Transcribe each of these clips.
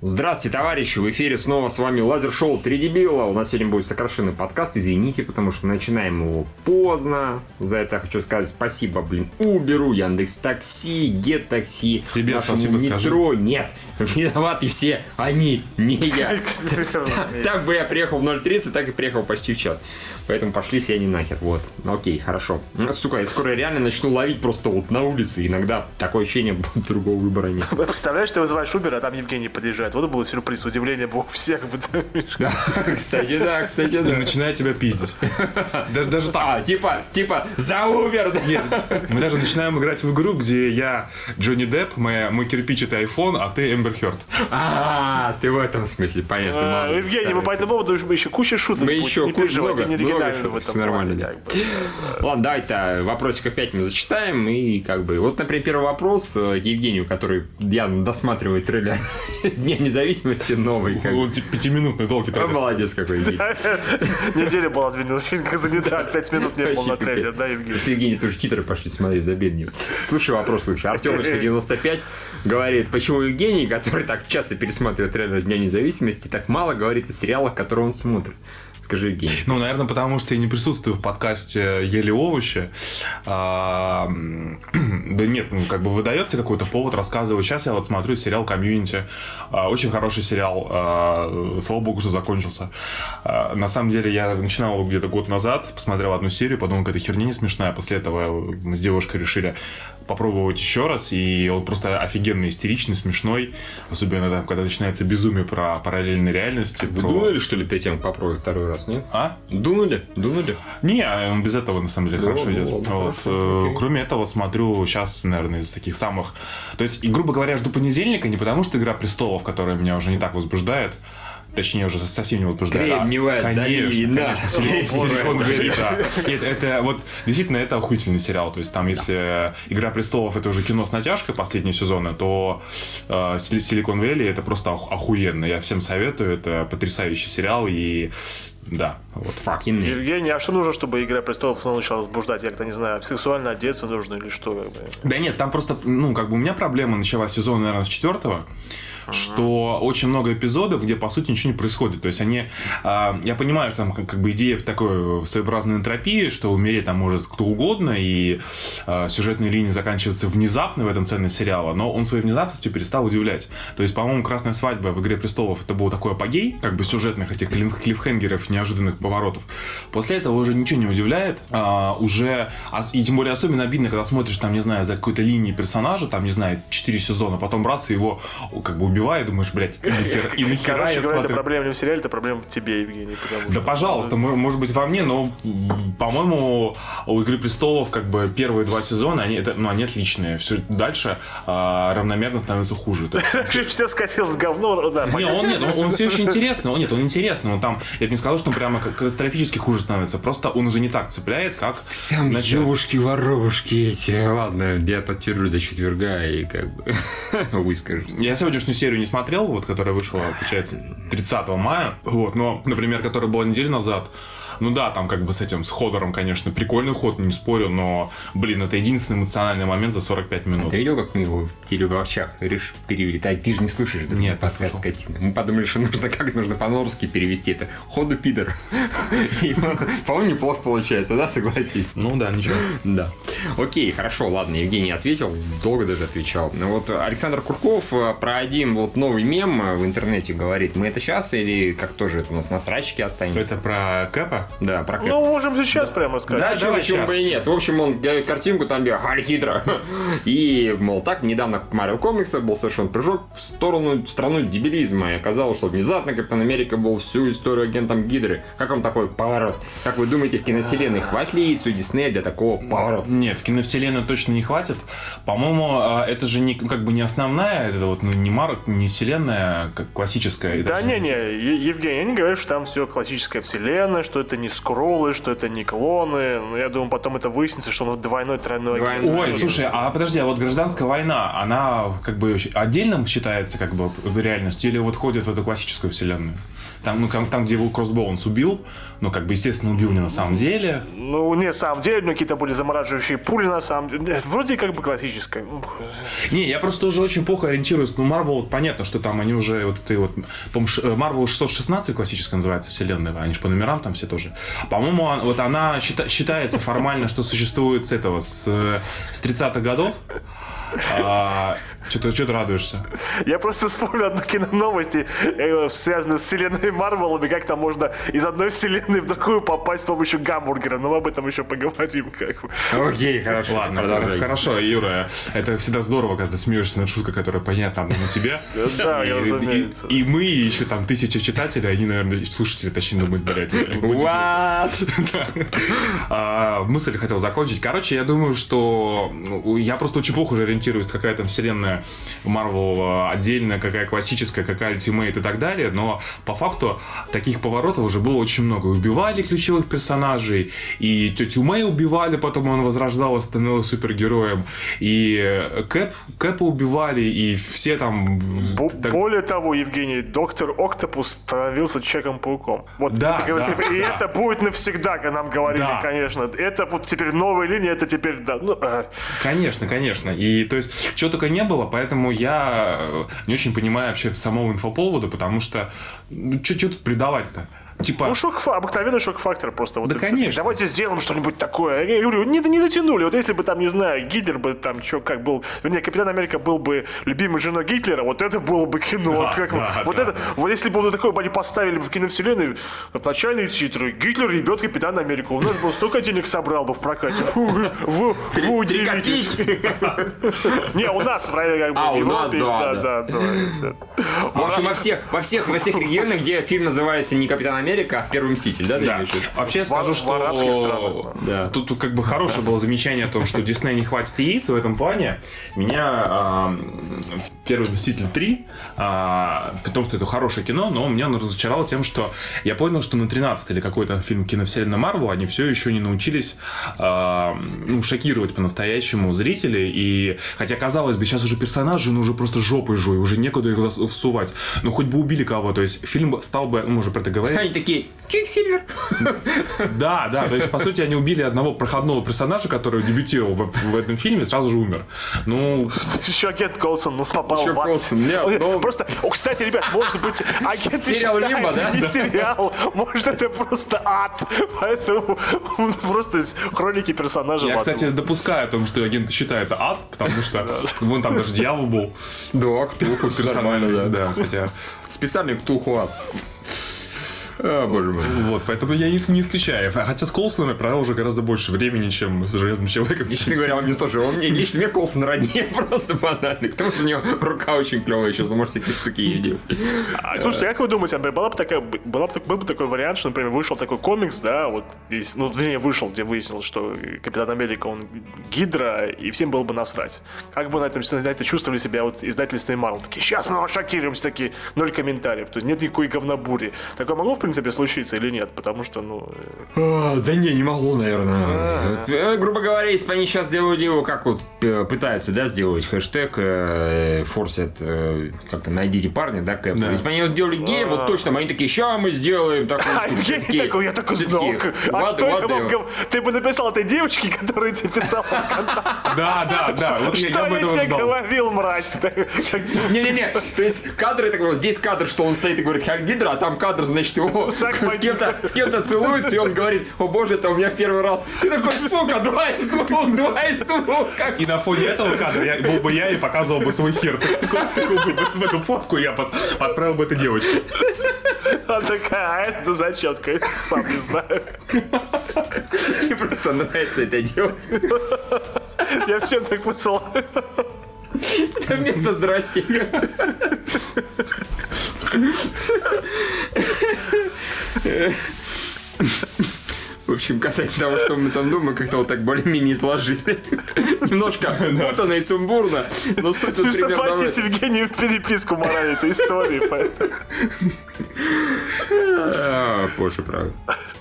Здравствуйте, товарищи! В эфире снова с вами Лазер Шоу 3 дебила. У нас сегодня будет сокращенный подкаст. Извините, потому что начинаем его поздно. За это я хочу сказать спасибо, блин, Уберу, Яндекс Такси, Гет Такси, Себе нашему спасибо метро. Нет, виноваты все они, не я. Так бы я приехал в 0.30, так и приехал почти в час. Поэтому пошли все они нахер. Вот. Окей, хорошо. Ну, Сука, я скоро реально начну ловить просто вот на улице. Иногда такое ощущение, другого выбора нет. Представляешь, ты вызываешь Uber, а там Евгений подъезжает. Вот это был сюрприз, удивление было у всех. Да, кстати, да, кстати, да. начинает тебя пиздить. Даже, даже так. А, типа, типа, за Uber? Нет, мы даже начинаем играть в игру, где я Джонни Депп, моя, мой кирпич это iPhone, а ты Эмбер Хёрд. А, ты в этом смысле, понятно. А. Евгений, мы по этому поводу мы еще куча шуток. Мы еще куча- много- много шуток, нормально. Ладно, давай-то вопросик опять мы зачитаем. И как бы, вот, например, первый вопрос э, Евгению, который явно досматривает трейлер Дня независимости новый. Он пятиминутный долгий трейлер. молодец какой. Неделя была сменена, как за неделю, пять минут не было на трейлер, да, Евгений? С Евгений тоже титры пошли смотреть, забеднил. Слушай вопрос лучше. Артемочка 95 говорит, почему Евгений, который так часто пересматривает трейлер Дня независимости, так мало говорит о сериалах, которые он смотрит. Скажи, Евгений. Ну, наверное, потому что я не присутствую в подкасте «Ели овощи». А, да нет, ну, как бы выдается какой-то повод, рассказываю. Сейчас я вот смотрю сериал «Community». А, Очень хороший сериал. А, Слава богу, что закончился. А, На самом деле, я начинал его где-то год назад, посмотрел одну серию, подумал, какая-то херня не смешная. После этого мы с девушкой решили попробовать еще раз, и он просто офигенно истеричный, смешной, особенно там, когда начинается безумие про параллельные реальности. Вы про- думали, что ли, тем попробовать второй раз, нет? А? Дунули? Дунули? Не, он без этого на самом деле Да хорошо ладно, идет. ладно, Вот. хорошо, Э, окей. Кроме этого, смотрю сейчас, наверное, из таких самых. То есть, и, грубо говоря, жду понедельника не потому, что Игра престолов, которая меня уже не так возбуждает. Точнее, уже совсем не возбуждает. А, Кремниевая конечно, долина. Нет, это вот действительно это охуительный сериал. То есть там, если Игра престолов это уже кино с натяжкой последние сезоны, то э, Сили- Силикон Вэлли это просто ох- охуенно. Я всем советую. Это потрясающий сериал и да, вот. Fucking. Евгений, а что нужно, чтобы «Игра престолов» снова начала возбуждать? Я как-то не знаю, сексуально одеться нужно или что? Да нет, там просто, ну, как бы у меня проблема началась сезон, наверное, с четвертого, что очень много эпизодов, где, по сути, ничего не происходит. То есть они... а, я понимаю, что там как, как бы идея в такой своеобразной энтропии, что умереть там может кто угодно, и а, сюжетные линии заканчиваются внезапно в этом ценность сериала, но он своей внезапностью перестал удивлять. То есть, по-моему, «Красная свадьба» в «Игре престолов» это был такой апогей, как бы сюжетных этих клиффхенгеров, неожиданных поворотов. После этого уже ничего не удивляет. А, уже... ос- И тем более особенно обидно, когда смотришь там, не знаю, за какой-то линией персонажа, там, не знаю, 4 сезона, потом раз, и его как бы убивает, думаешь, блядь, и нахера, и нахера Короче я говоря, это смотрю. проблема не в сериале, это проблема в тебе, Евгений. потому Да, что- пожалуйста, мо- может быть, во мне, но, по-моему, у «Игры престолов» как бы первые два сезона, они, это, ну, они отличные. Все дальше а, равномерно становится хуже. Все скатилось в говно, да. Не, он нет, он, все очень интересный, он нет, он интересный, он там, я бы не сказал, что он прямо катастрофически хуже становится, просто он уже не так цепляет, как Там начало. ёбушки-воробушки эти. Ладно, я подтвердю до четверга и как бы выскажу. Я сегодняшнюю серию не смотрел, вот, которая вышла, получается, 30 мая. Вот, но, например, которая была неделю назад, ну да, там как бы с этим, с Ходором, конечно, прикольный ход, не спорю, но, блин, это единственный эмоциональный момент за 45 минут. Ты видел, как мы его в телеговчах решили перевели? А ты же не слушаешь этот Нет, не подкаст скотина. Мы подумали, что нужно как нужно по-норски перевести это. Ходу пидор. По-моему, неплохо получается, да, согласись? Ну да, ничего. Да. Окей, хорошо, ладно, Евгений ответил, долго даже отвечал. Вот Александр Курков э, про один вот новый мем в интернете говорит, мы это сейчас или как тоже это у нас на срачке останется? Это про Кэпа? Да, про Ну, можем сейчас прямо сказать. да, чего, почему бы и нет. В общем, он делает картинку, там где Халь Хидра. И, мол, так, недавно в Marvel комиксах был совершен прыжок в сторону, в страну дебилизма. И оказалось, что внезапно Капитан Америка был всю историю агентом Гидры. Как вам такой поворот? Как вы думаете, в киновселенной хватит ли яиц у Диснея для такого поворота? Нет, киновселенной точно не хватит. По-моему, а, это же не, как бы не основная, это вот ну, не Марк, не вселенная как классическая. Да не-не, Евгений, они говорят, что там все классическая вселенная, что это не скроллы, что это не клоны. Но я думаю, потом это выяснится, что он двойной, тройной. Двойной. Ой, слушай, а подожди, а вот гражданская война, она как бы отдельно считается как бы реальностью или вот входит в эту классическую вселенную? Там, ну, там, где его Кроссбоунс убил, ну, как бы, естественно, убил не на самом деле. Ну, не, на самом деле, ну, какие-то были замораживающие пули на самом деле. Вроде как бы классическая. Ну, Не, я просто уже очень плохо ориентируюсь. Ну, вот понятно, что там они уже вот ты вот, Marvel 616 классическая называется вселенная, они же по номерам там все тоже. По-моему, он- вот она счита- считается формально, что существует с этого, с, э, с 30-х годов. Что, ты, что ты радуешься? Я просто вспомнил одну киноновости, э, связанную с вселенной Марвелами, как там можно из одной вселенной в другую попасть с помощью гамбургера, но мы об этом еще поговорим. Как бы. Окей, хорошо. Ладно, продолжай. хорошо, Юра, это всегда здорово, когда ты смеешься над шуткой, которая понятна одному тебе. Да, я И- разумеется. и, мы, и еще там тысячи читателей, они, наверное, слушатели, точнее, думают, блядь, ну, What? А, мысль хотел закончить. Короче, я думаю, что ну, я просто очень плохо уже ориентируюсь, какая там вселенная Марвел отдельная, какая классическая, какая ультимейт и так далее. Но по факту таких поворотов уже было очень много. Убивали ключевых персонажей, и тетю Мэй убивали, потом он возрождалась, становился супергероем. И э, Кэп, Кэпа убивали, и все там... Бо- так- Более того, Евгений, доктор Октопус становился Человеком-пауком. Вот Да, это, да, типа, и да. это будет навсегда, как нам говорили, Да. конечно. Это вот теперь новая линия, это теперь, да, ну, э, Конечно, конечно. И то есть, чего только не было, поэтому я э, не очень понимаю вообще самого инфоповода, потому что ну, что тут придавать-то? Типа, Ну, шок обыкновенный шок-фактор просто. Вот Да, конечно. Давайте сделаем что-нибудь такое. Я говорю, не, не дотянули. Вот если бы там, не знаю, Гитлер бы там, что, как был... Вернее, Капитан Америка был бы любимой женой Гитлера, вот это было бы кино. Да, как бы. да, вот да, это, вот если бы вот такое бы они поставили бы в киновселенной, вот начальные титры, Гитлер ебет Капитана Америку. У нас бы столько денег собрал бы в прокате. Фу, вы, вы, удивитесь. Не, у нас, в как А, у нас, да, да, да, да. В общем, во всех, во всех, во всех регионах, где фильм называется не Капитан Америка, а Первый Мститель, да, да. Вообще я скажу, что да. тут, тут как бы хорошее было замечание о том, что Дисней не хватит яиц в этом плане. Меня а, Первый Мститель 3, а, при том, что это хорошее кино, но меня он разочаровал тем, что я понял, что на 13 или какой-то фильм киновселенной Марвел они все еще не научились а, ну, шокировать по-настоящему зрителей. И хотя, казалось бы, сейчас уже персонажи, ну уже просто жопой жуй, уже некуда их всувать. Ну хоть бы убили кого. То есть фильм стал бы, ну, мы уже про это говорили, Они такие, Quicksilver. да, да, то есть, по сути, они убили одного проходного персонажа, который дебютировал в, в этом фильме, сразу же умер. Ну, Еще агент Колсон ну, попал Еще ад. Колсон, нет, Ой, ну- Просто, о, кстати, ребят, может быть, агент Сериал Limbo, да? Не сериал, может, это просто ад. Поэтому просто хроники персонажа я, кстати, допускаю о том, что агент считает это ад, потому что вон там даже дьявол был Да, Ктулху, персонально, да. да, хотя... Специальный Ктулху. А, боже мой. Вот, поэтому я их не исключаю. Хотя с Колсоном я провел уже гораздо больше времени, чем с Железным Человеком. Честно говоря, он мне тоже, он мне лично мне Колсон роднее, просто банально. К тому же у него рука очень клевая сейчас, он может всякие штуки делать. А, слушайте, как вы думаете, Андрей, была бы такая, была бы, был бы такой вариант, что, например, вышел такой комикс, да, вот здесь, ну, вернее, вышел, где выяснилось, что Капитан Америка, он Гидра, и всем было бы насрать. Как бы на этом на это чувствовали себя вот издательство и Марвел? Такие, сейчас мы вас шокируем, все такие, ноль комментариев. То есть нет никакой говнобури. Такое могло, в принципе, случиться или нет? Потому что, ну, э, А, Да не, не могло, наверное. Э, Грубо говоря, если бы они сейчас сделали его, как вот э, пытаются, да, сделать хэштег, э, форсят, э, как-то найдите парня, да, Кэп. Да. Если бы они его сделали геем, вот точно, они такие, ща мы сделаем такую А штуку». Евгений Все такой, я так и все знал. А «What- что Ты бы написал этой девочке, которая тебе писала. Да, да, да, вот я, Что я тебе говорил, мразь? Не-не-не, то есть кадры такого, здесь кадр, что он стоит и говорит Хайль Гидра, а там кадр, значит, его с кем-то, с кем-то целуется, и он говорит, о боже, это у меня в первый раз. Ты такой, сука, два из двух, два из двух, как И на фоне этого кадра я, был бы я и показывал бы свой хер. Такой бы в, в эту фотку я пос- отправил бы этой девочке. Она такая, а это зачетка, сам не знаю. Мне просто нравится это делать. Я всем так посылаю. Это вместо здрасте. В общем, касательно того, что мы там думаем, как-то вот так более-менее изложили. Немножко путано и сумбурно, но суть Чисто примерно в платить этом. Евгению в переписку морали этой истории. поэтому. А, Позже, правда.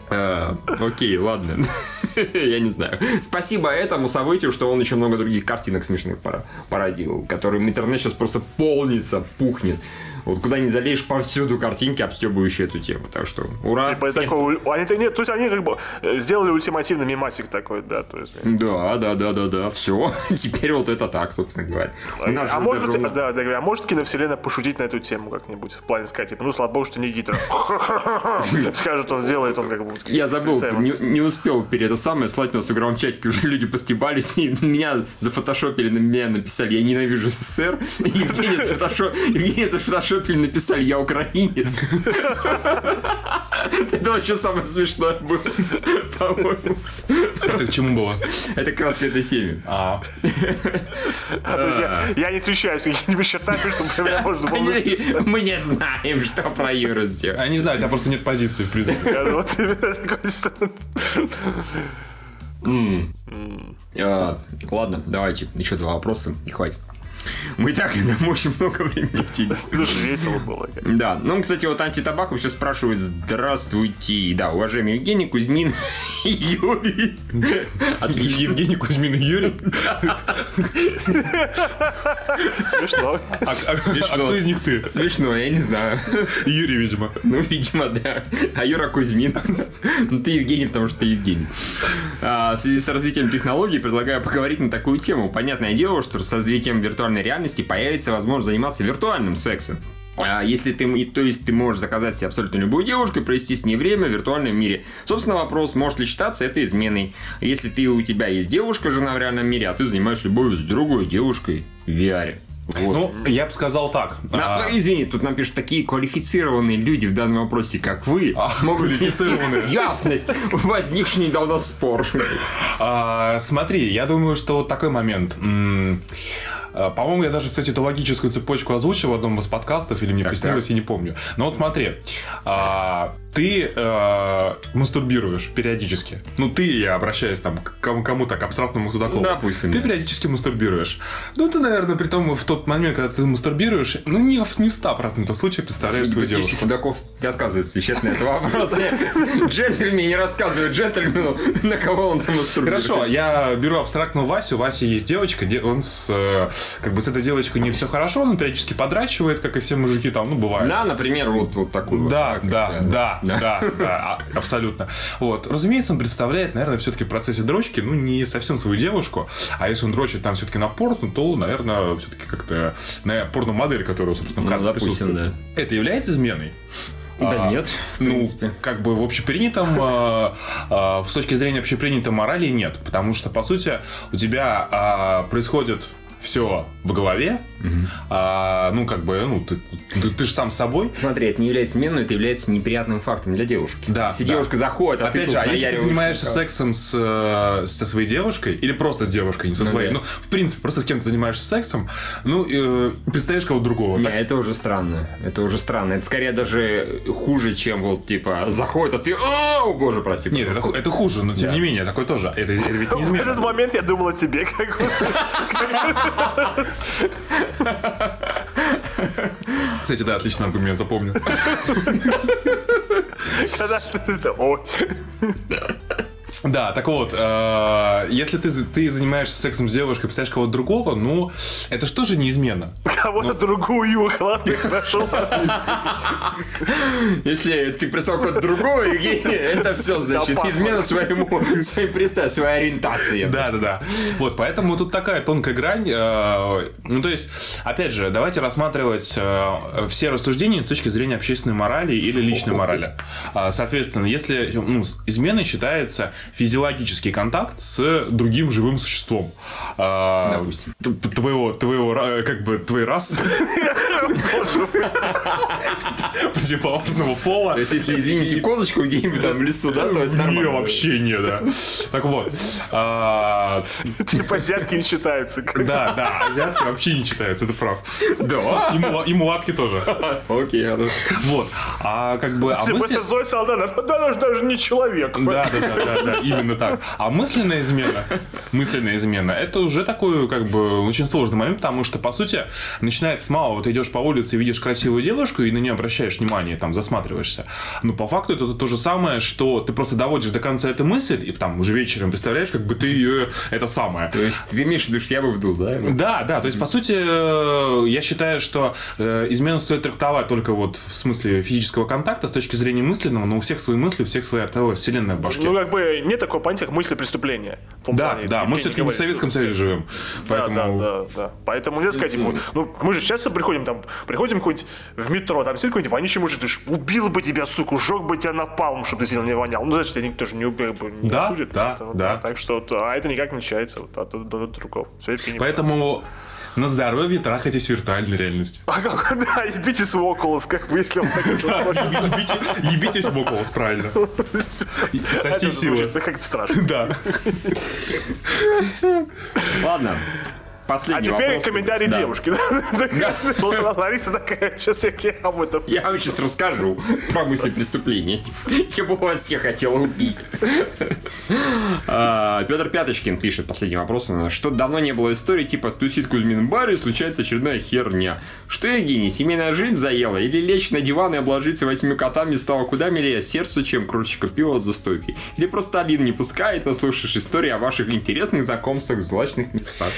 А, Окей, ладно. Я не знаю. Спасибо этому событию, что он еще много других картинок смешных породил, которым интернет сейчас просто полнится, пухнет. Вот куда не залезешь, повсюду картинки, обстебывающие эту тему. Так что, ура. Типа, такой, они-то нет, то есть они как бы э, сделали ультимативный мемасик такой, да, то есть. Да, да, да, да, да, все. Теперь вот это так, собственно говоря. У нас А же может, даже- да, да, а может киновселенная пошутить на эту тему как-нибудь в плане сказать, типа, ну слава богу, что не Гитлер. Скажет, он сделает, он как бы... Я забыл, не, успел перед это самое слать у нас в игровом чатике, уже люди постебались, и меня зафотошопили, на меня написали, я ненавижу СССР, и Евгения, зафотошопили, написали, я украинец. Это вообще самое смешное было, по-моему. Это к чему было? Это как раз к этой теме. А, А, есть я, не отличаюсь какими-нибудь чертами, чтобы меня можно было. Они- Мы не знаем, что про Юру сделать. я не знаю, у тебя просто нет позиции, в принципе. Я Вот именно такой стан- А, Ладно, давайте еще два вопроса, и хватит. Мы и так нам очень много времени уделили. Ну, же весело было. Да, ну, кстати, вот антитабаков сейчас спрашивают, здравствуйте, да, уважаемый Евгений Кузьмин и Юрий. Отлично. Евгений Кузьмин и Юрий. Смешно. А, а- а кто из них ты? Смешно, я не знаю. Юрий, видимо. Ну, видимо, да. А Юра Кузьмин. Ну, ты Евгений, потому что ты Евгений. А, в связи с развитием технологий предлагаю поговорить на такую тему. Понятное дело, что с развитием виртуальной реальности появится возможность заниматься виртуальным сексом. А, Если ты, то есть ты можешь заказать себе абсолютно любую девушку и провести с ней время в виртуальном мире. Собственно, вопрос, может ли считаться это изменой. Если ты у тебя есть девушка, жена в реальном мире, а ты занимаешься любовью с другой девушкой в VR. Вот. Ну, я бы сказал так. На- А, ну, извини, тут нам пишут такие квалифицированные люди в данном вопросе, как вы, А, смогут квалифицированные. ясность возникший недавно спор. А, смотри, я думаю, что вот такой момент. А, По-моему, я даже, кстати, эту логическую цепочку озвучил в одном из подкастов, или мне приснилось, я не помню. Но вот смотри, а, ты э, мастурбируешь периодически. Ну, ты, я обращаюсь там к кому- кому-то, к абстрактному Судакову. Допустим, Ты да. периодически мастурбируешь. Ну, ты, наверное, при том, в тот момент, когда ты мастурбируешь, ну, не в, не в 100% случаев представляешь свою девушку. Судаков отказывается отвечать на этот вопрос. Джентльмен не рассказывает джентльмену, на кого он там мастурбирует. Хорошо, я беру абстрактную Васю. У Васи есть девочка, де- он с, э, как бы с этой девочкой не все хорошо, он периодически подрачивает, как и все мужики там, ну, бывает. Да, например, вот, вот вот. Да, да, да, Да. да, да, а- абсолютно. Вот, разумеется, он представляет, наверное, все-таки в процессе дрочки, ну, не совсем свою девушку, а если он дрочит там все-таки на порно, то, наверное, все-таки как-то на порно-модель, которая, собственно, в Ну, допустим, присутствует. Это является изменой? Да А, нет, в ну, принципе. как бы в общепринятом, э, э, с точки зрения общепринятой морали нет. Потому что, по сути, у тебя а, происходит все в голове, а, ну, как бы, ну, ты, ты, ты же сам собой. Смотри, это не является сменой, это является неприятным фактом для девушки. Да, Если да. девушка заходит, а ты Опять тут же, а если ты занимаешься как- сексом с, э, со своей девушкой, или просто с девушкой, не со Ну своей, да. ну, в принципе, просто с кем-то занимаешься сексом, ну, э, представляешь кого-то другого. Не, так? это уже странно. Это уже странно. Это скорее даже хуже, чем вот, типа, заходит, а ты... О, боже, прости. Нет, это, пожалуйста». ху- это хуже, но тем Да. не менее, такое тоже. Это, это ведь не В этот измена. момент я думал о тебе, как. Кстати, да, отличный аргумент, запомню. Когда это, о, Да, так вот, э, если ты, ты занимаешься сексом с девушкой, представляешь кого-то другого, ну, это что же неизменно? кого-то другую, ладно, хорошо. Если ты представил кого-то другого, Евгений, это все, значит, измена своему, своей представь, своей ориентации. Да, да, да. Вот, поэтому тут такая тонкая грань. э, Ну, то есть, опять же, давайте рассматривать э, все рассуждения с точки зрения общественной морали или личной морали. А, Соответственно, если ну, изменой считается физиологический контакт с другим живым существом. А, Допустим. Твоего, твоего, ра- как бы, твоей расы. Противоположного пола. То есть, если, извините, козочку где-нибудь там в лесу, да, то это Не, нормально. вообще не, да. Так вот. а, Типа азиатки не считаются. Да, да, азиатки вообще не читаются, это прав. Да? И, мула- и мулатки тоже. Окей, хорошо. Вот. А как бы... А Типа это Зоя Салдана, да она же даже не человек. Да, да, да, да, да, именно так. А мысленная измена, мысленная измена, это уже такой, как бы, очень сложный момент, потому что, по сути, начинается с малого. Ты идешь по улице, видишь видишь красивую девушку и на нее обращаешь внимание, там, засматриваешься. Но по факту это то же самое, что ты просто доводишь до конца эту мысль, и там уже вечером представляешь, как бы ты ее это самое. То есть ты имеешь в виду, что я бы вдул, да? Да, да, то есть, по сути, э, я считаю, что э, измену стоит трактовать только вот в смысле физического контакта с точки зрения мысленного, но у всех свои мысли, у всех своя целая вселенная в башке. Ну, как бы нет такого понятия, как мысли преступления. Да, плане, да, мы все-таки в. Советском Союзе живем, поэтому... Да, да, да, да. Поэтому нельзя сказать ему, ну, мы же часто приходим там, приходим какой-нибудь в метро, там сидит какой-нибудь вонючий мужик, ты ж убил бы тебя, сука, сжег бы тебя напалм, чтобы ты сильно не вонял. Ну, значит, тебя никто же не убил бы, не Да, осудит. да, Это вот, да. Так что, а это никак не отличается вот, от, от- от другого. Поэтому на здоровье трахайтесь в виртуальной реальности. А как, да, ебитесь в Oculus, как бы, если он так это Ебитесь в околос, правильно. Со всей Это силы. звучит как-то страшно. Да. Ладно. А Последний теперь вопрос. комментарий Да. девушки. да? Лариса такая, сейчас я об этом. Я вам сейчас расскажу про мысли преступления. Я бы вас всех хотел убить. А, Петр Пяточкин пишет последний вопрос. у нас. Что давно не было истории типа тусит Кузьмин в баре, случается очередная херня. Что, Евгений, семейная жизнь заела? Или лечь на диван и обложиться восьми котами стало куда милее сердцу, чем кружечка пива за стойкой? Или просто Алин не пускает, наслушаешь истории о ваших интересных знакомствах в злачных местах?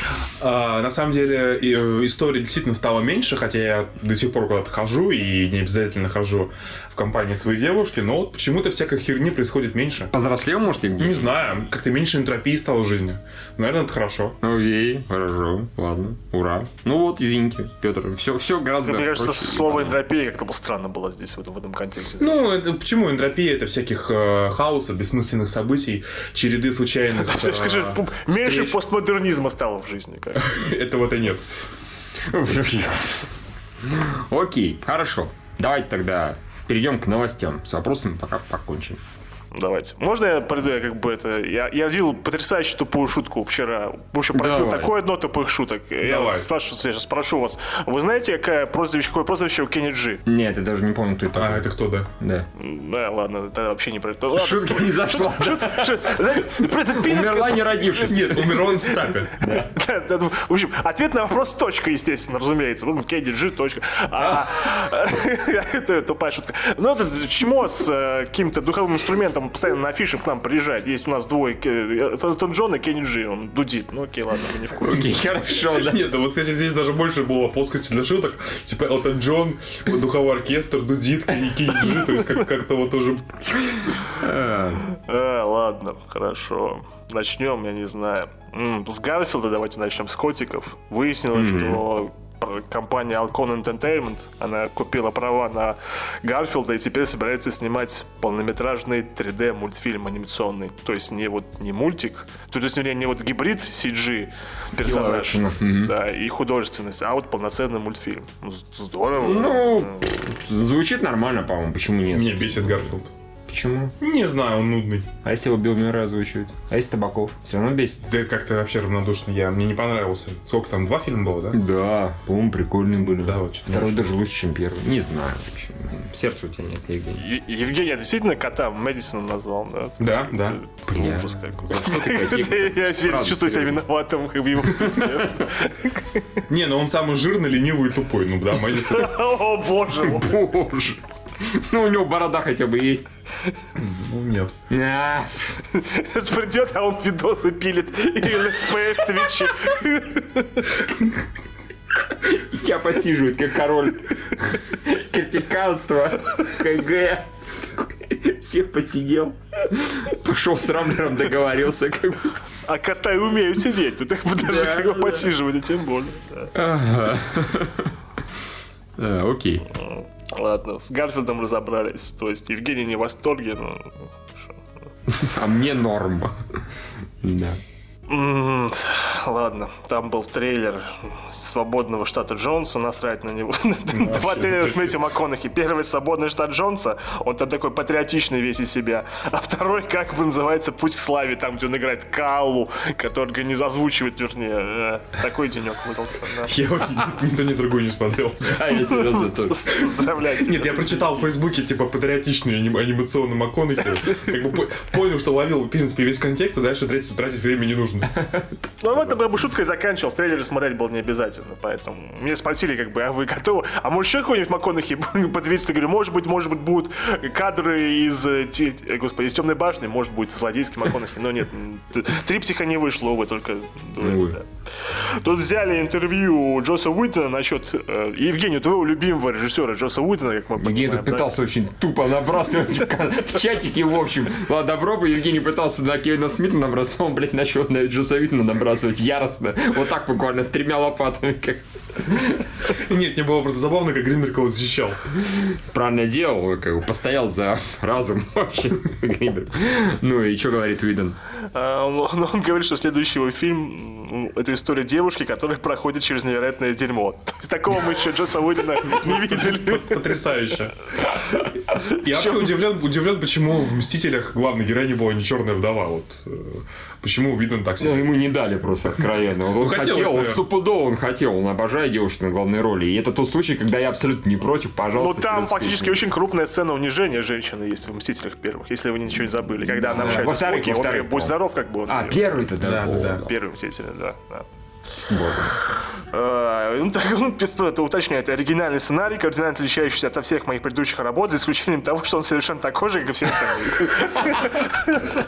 А, На самом деле э, историй действительно стало меньше, хотя я до сих пор куда-то хожу и не обязательно хожу в компании своей девушки, но вот почему-то всякой херни происходит меньше. Повзрослел, может, Не Евгений? знаю, как-то меньше энтропии стало в жизни. Наверное, это хорошо. Окей, хорошо, ладно, ура. Ну вот, извините, Петр, все, все гораздо Мне кажется, проще слово энтропия как-то бы странно было здесь, в этом, в этом контексте. Ну, это, почему энтропия? Это всяких э, хаосов, бессмысленных событий, череды случайных э, Скажи, пу- меньше постмодернизма стало в жизни. как. Этого-то нет. Окей, хорошо. Давайте тогда перейдем к новостям. С вопросами пока покончим. Давайте. Можно я приду, я как бы это... Я, я видел потрясающую тупую шутку вчера. В общем, пробил такое дно тупых шуток. Я Давай. вас спрашиваю, я сейчас спрошу вас. Вы знаете, какое прозвище, какое прозвище у Кенни Джи? Нет, я даже не помню, кто это. А, это кто, да? Да. Да, ладно, это вообще не про это. Ладно. Шутка не зашла. Умерла, не родившись. Нет, умер он стапе. В общем, ответ на вопрос точка, естественно, разумеется. Кенни Джи, точка. А, Это тупая шутка. Ну, это чмо с э, каким-то духовым инструментом постоянно на афише к нам приезжает. Есть у нас двое. э, Это Элтон Джон и Кенни Джи. Он дудит. Ну, окей, ладно, мы не в курсе. Окей, хорошо, да. Нет, да вот, кстати, здесь даже больше было плоскости для шуток. Типа Элтон Джон, духовой оркестр, дудит и Кейджи, то есть как- как-то вот уже... А, ладно, хорошо. Начнем, я не знаю. С Гарфилда давайте начнем, с котиков. Выяснилось, что компания Alcon Entertainment, она купила права на Гарфилда и теперь собирается снимать полнометражный 3D мультфильм анимационный. То есть не вот не мультик, то есть не, не вот гибрид CG персонаж, да, и художественность, а вот полноценный мультфильм. Ну, здорово. Ну, звучит нормально, по-моему. Почему нет? Меня бесит Гарфилд. Почему? Не знаю, он нудный. А если его Билл Мюррей озвучивает? А если Табаков? Все равно бесит? Да как-то вообще равнодушно. Я, мне не понравился. Сколько там, два фильма было, да? Да, по-моему, прикольные были. Да, вот что-то Второй даже лучше, чем первый. Не знаю, общем. Сердца у тебя нет, Евгений. Е- Евгений, а действительно кота Мэдисоном назвал, да? Да, да. Бля. ужас какой. Я чувствую себя виноватым в его. Не, ну он самый жирный, ленивый и тупой. Ну да, Мэдисон. О боже мой. Боже. Ну, у него борода хотя бы есть. Ну нет. А, Придет, а он видосы пилит и летсплей в Twitch'е. и тебя посиживает, как король. Критиканство, КГ. Всех посидел. Пошел с Рамблером, договорился. Как бы. А кота и умеют сидеть. Их бы даже Да, как бы да. подсиживать, а тем более. да. Ага. А, Окей. Ладно, с Гарфилдом разобрались. То есть Евгений не в восторге, но... А мне норм. Да. Ладно, там был трейлер свободного штата Джонса, насрать на него. Два трейлера с Мэтью МакКонахи. Первый «Свободный штат Джонса», он там такой патриотичный весь из себя. А второй, как бы называется, «Путь к славе», там, где он играет Каллу, который организ- озвучивает, вернее. Э, Такой денек выдался. да. Я вот ни то, ни другой не смотрел. А я серьезно. Поздравляю. Нет, я прочитал в Фейсбуке, типа, патриотичный аним- анимационный МакКонахи. Как бы по- понял, что ловил, в принципе, весь контекст, а дальше тратить время не нужно. Конечно. Ну, в этом бы шуткой заканчивал, трейлер смотреть было не обязательно, поэтому мне спросили, как бы, а вы готовы? А может еще какой-нибудь МакКонахи подвесить? Я говорю, может быть, может быть, будут кадры из, э, э, господи, из Темной башни, может быть, злодейский МакКонахи, но нет, триптиха не вышло, увы, только. Тут взяли интервью Джоса Уитона насчет э, Евгения, твоего любимого режиссера Джоса Уитона, как мы Евгений понимаем, тут да? пытался очень тупо набрасывать в чатике, в общем. Ладно, добро бы Евгений пытался на Кевина Смита набрасывать, но он, блядь, начал на Джоса Уитона набрасывать яростно. Вот так буквально, тремя лопатами. Как... Нет, мне было просто забавно, как Гринберг его защищал. Правильно делал, как бы постоял за разум вообще. Гринберг. Ну и что говорит Уидон? А, Он, он- он говорит, что следующий его фильм это история девушки, которая проходит через невероятное дерьмо. То есть такого мы еще Джоса Уидона не видели. Потрясающе. Я вообще удивлен, удивлен, почему в «Мстителях» главной героиней была не черная вдова. Вот. э, Почему Уидон так Ну, себя... ему не дали просто откровенно. Он хотелось, хотел, он наверное. стопудово он хотел, он обожает девушек на главной роли. И это тот случай, когда я абсолютно не против, Ну пожалуйста. там вперед с фактически очень крупная сцена унижения женщины есть в «Мстителях» первых, если вы ничего не забыли. Когда она общается с Во-вторых, Локи, он по-моему. Здоров, как бы он. А, первый-то, да. Да, да. Первый «Мстители», да. да. боже. Э, ну, так, он это уточняет, оригинальный сценарий, кардинально отличающийся от всех моих предыдущих работ, за исключением того, что он совершенно такой же, как и все остальные.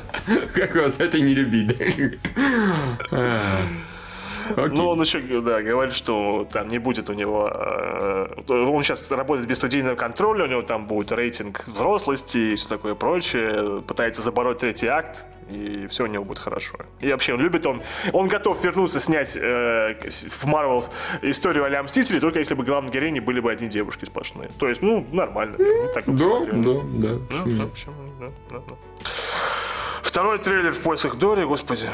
Как вас это не любить, Окей. Ну, он еще да, говорит, что там не будет у него... э, он сейчас работает без студийного контроля, у него там будет рейтинг взрослости и все такое прочее. Пытается забороть третий акт, и все у него будет хорошо. И вообще, он любит, он, он готов вернуться, снять э, в Марвел историю а-ля Мстители, только если бы главной героиней были бы одни девушки сплошные. То есть, ну, нормально. Ну, так вот Да, да, да. Ну, да, да, да, да. Второй трейлер в поисках Дори, господи.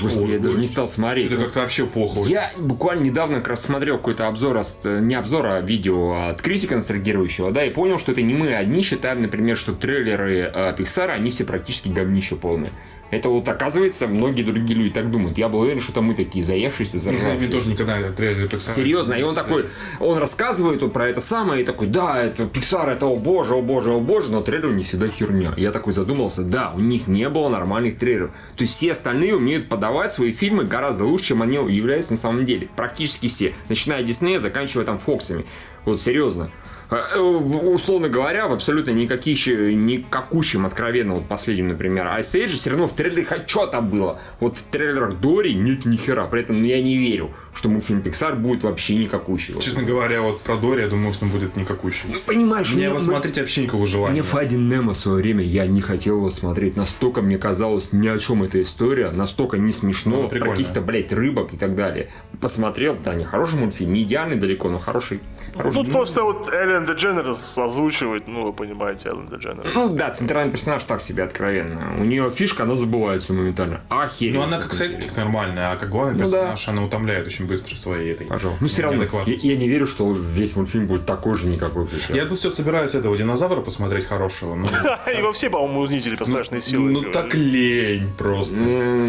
Господи, я даже не стал смотреть. Это как-то вообще плохо. очень. Я буквально недавно как раз смотрел какой-то обзор, от- не обзор, а видео от критика ностальгирующего, да, и понял, что это не мы одни считаем, например, что трейлеры э, Pixar, они все практически говнище полные. Это вот оказывается, многие другие люди так думают. Я был уверен, что это мы такие заевшиеся, Мне заржавшие. тоже никогда трейлер Pixar. Серьезно, и он такой, он рассказывает вот про это самое, и такой, да, это Pixar, это о боже, о боже, о боже, но трейлер не всегда херня. Я такой задумался, да, у них не было нормальных трейлеров. То есть все остальные умеют подавать свои фильмы гораздо лучше, чем они являются на самом деле. Практически все. Начиная от Диснея, заканчивая там Фоксами. Вот серьезно. Э, э, Условно говоря, в абсолютно никаких, никакущем, откровенно, вот последнем, например, Ice Age, все равно в трейлере хоть что-то было. Вот в трейлерах Дори нет ни хера. При этом ну, я не верю, что мультфильм Pixar будет вообще никакущий. Честно говоря, вот про Дори, я думаю, что он будет никакущий. Ну, понимаешь, Мне мне, его смотреть вообще никакого желания. мне Фадин Немо в свое время, я не хотел его смотреть. Настолько мне казалось ни о чем эта история, настолько не смешно, Ну, про каких-то, блядь, рыбок и так далее. Посмотрел, да, не хороший мультфильм, не идеальный далеко, но хороший. хороший. Тут просто вот Эллен Дедженерес озвучивает, ну, вы понимаете, Эллен Дедженерес. Ну да, центральный персонаж так себе откровенно. У нее фишка, она забывается моментально. Охереть. Ну, она как sidekick нормальная, а как главный Ну, персонаж, она утомляет очень быстро своей этой. Пожалуйста. Ну, все равно, я, я не верю, что весь мультфильм будет такой же никакой. как Я тут все собираюсь этого динозавра посмотреть хорошего. Ну, Его все, по-моему, унизили по страшной силы. ну так лень просто. Ну,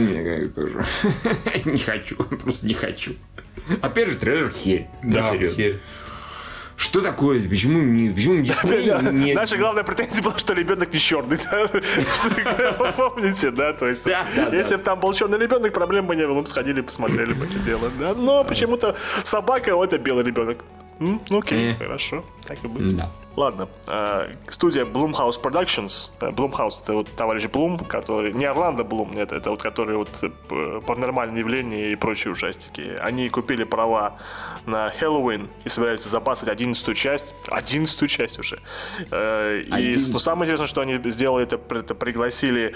не хочу, просто не хочу. Опять же, трейлер херь. Ну, Да, херь. Что такое? Почему не, почему не... Наша главная претензия была, что ребенок не черный. да? Что, вы помните, да? То есть, Да, да, если да. бы там был черный ребенок, проблем бы не было. Мы бы сходили, посмотрели бы это дело. Да? Но почему-то собака, вот это белый ребенок. Ну окей, Э. хорошо, так и быть. Да. Ладно, э, студия Blumhouse Productions. Э, Blumhouse это вот товарищ Блум, который не Орландо Блум, нет, это вот который вот э, паранормальные явления и прочие ужастики. Они купили права на Хэллоуин и собираются запасать 11 часть, 11 часть уже. И 11. ну, самое интересное, что они сделали, это, это пригласили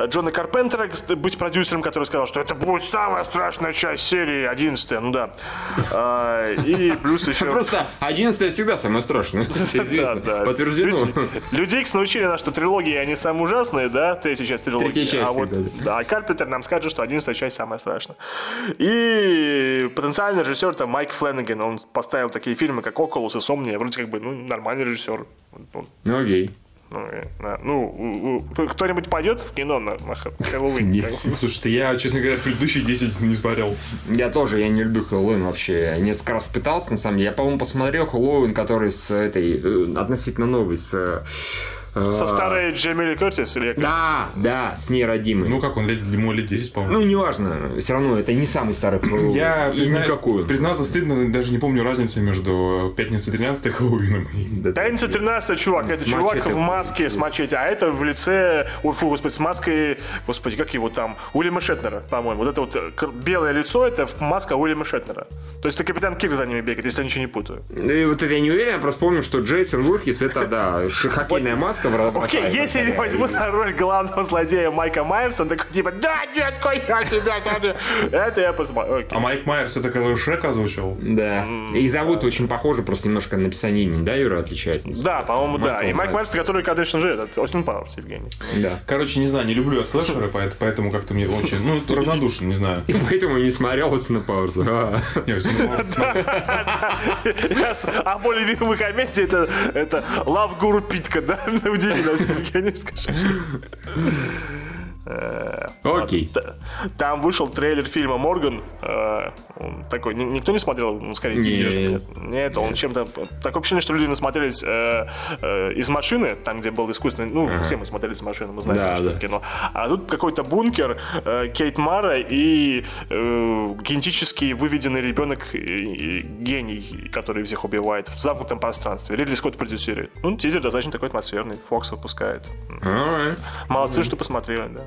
Джона Карпентера быть продюсером, который сказал, что это будет самая страшная часть серии, 11 ну да. И плюс еще... Просто 11 всегда самое страшное. Известно. Да, да. Подтверждено. Люди, научили нас, что трилогии, они самые ужасные, да, третья часть трилогии. Третья часть а вот, да, а Карпентер нам скажет, что одиннадцатая часть самая страшная. И потенциальный режиссер там Майк Фленнеган, он поставил такие фильмы, как «Околус» и «Сомния», вроде как бы, ну, нормальный режиссер. Ну окей. Ну, да. Ну, кто-нибудь пойдет в кино на, на Хэллоуин? Нет. Слушайте, я, честно говоря, предыдущие 10 не смотрел. Я тоже, я не люблю Хэллоуин вообще. Я несколько раз пытался, на самом деле. Я, по-моему, посмотрел Хэллоуин, который с этой, э, относительно новый, с э, Со старой Джемили Кертис или как? Да, да, с ней родимый. Ну, как он, лет, ему лет 10, по-моему. Ну, неважно, все равно это не самый старый Я и призна- никакой. признаться стыдно, даже не помню разницы между пятницей 13 и Хэллоуином. Да, Пятница 13 чувак, это чувак в маске с мачете, а это в лице, ой, фу, господи, с маской, господи, как его там, Уильяма Шетнера, по-моему. Вот это вот э, белое лицо, это маска Уильяма Шетнера. То есть это Капитан Кирк за ними бегает, если я ничего не путаю. Ну, И вот это я не уверен, я просто помню, что Джейсон Вуркис это, да, хоккейная маска в Окей, если не возьмут на роль главного злодея Майка Майерса, он такой типа, да, нет, я тебя, да, да». это я посмотрю. А Майк Майерс это который Шрек озвучил? Да. И зовут очень похоже, просто немножко написание имени, да, Юра, отличается? Да, по-моему, да. И Майк Майерс. Который, конечно же, этот Остин Пауэрс, Евгений. Да. Короче, не знаю, не люблю я слэшеры, поэт- поэтому как-то мне очень, ну, равнодушен, не знаю. И поэтому не смотрел Остина Пауэрса. А. Не, Остин Пауэрс, А более любимый комедия это, это Love Guru Питка, да? Удиви нас, Евгений, скажи. Э, Окей. Там вышел трейлер фильма Морган. э, он такой, ни- никто не смотрел, ну, скорее, Не. тизер. Нет, Нет, он чем-то... Такое ощущение, что люди насмотрелись э, э, из машины, там, где был искусственный... Ну, все мы смотрели из машины, мы знаем, Да, что да. кино. А тут какой-то бункер, э, Кейт Мара и э, генетически выведенный ребенок гений, который всех убивает в замкнутом пространстве. Ридли Скотт продюсирует. Ну, тизер достаточно такой атмосферный. Фокс выпускает. Молодцы, что посмотрели, да.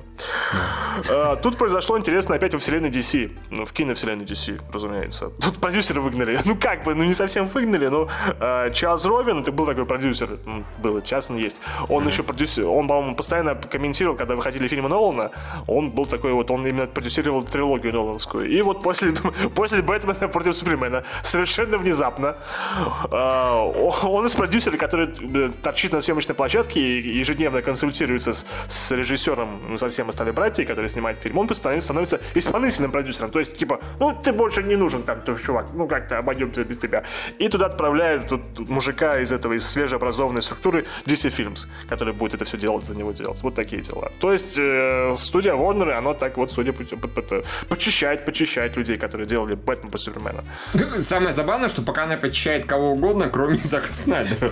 А, Тут произошло интересно опять во вселенной DC. Ну, в киновселенной DC, разумеется. Тут продюсера выгнали. Ну, как бы, ну, не совсем выгнали, но а, Чарльз Ровин, это был такой продюсер, м, был, сейчас он есть. Он еще продюсер, он, по-моему, постоянно комментировал, когда выходили фильмы Нолана, он был такой вот, он именно продюсировал трилогию Ноланскую. И вот после, после Бэтмена против Супермена совершенно внезапно а, он из продюсера, который э, торчит на съемочной площадке и ежедневно консультируется с, с режиссером, ну, совсем остальные братья, который снимает фильм, он постоянно становится исполнительным продюсером. То есть, типа, ну, ты больше не нужен там, ты, чувак, ну, как-то обойдемся без тебя. И туда отправляют тут, мужика из этого, из свежеобразованной структуры DC Films, который будет это все делать, за него делать. Вот такие дела. То есть, э, студия Warner, оно так вот, судя по, по, по- почищает, почищает людей, которые делали Бэтмен по Супермена. Самое забавное, что пока она почищает кого угодно, кроме Зака Снайдера.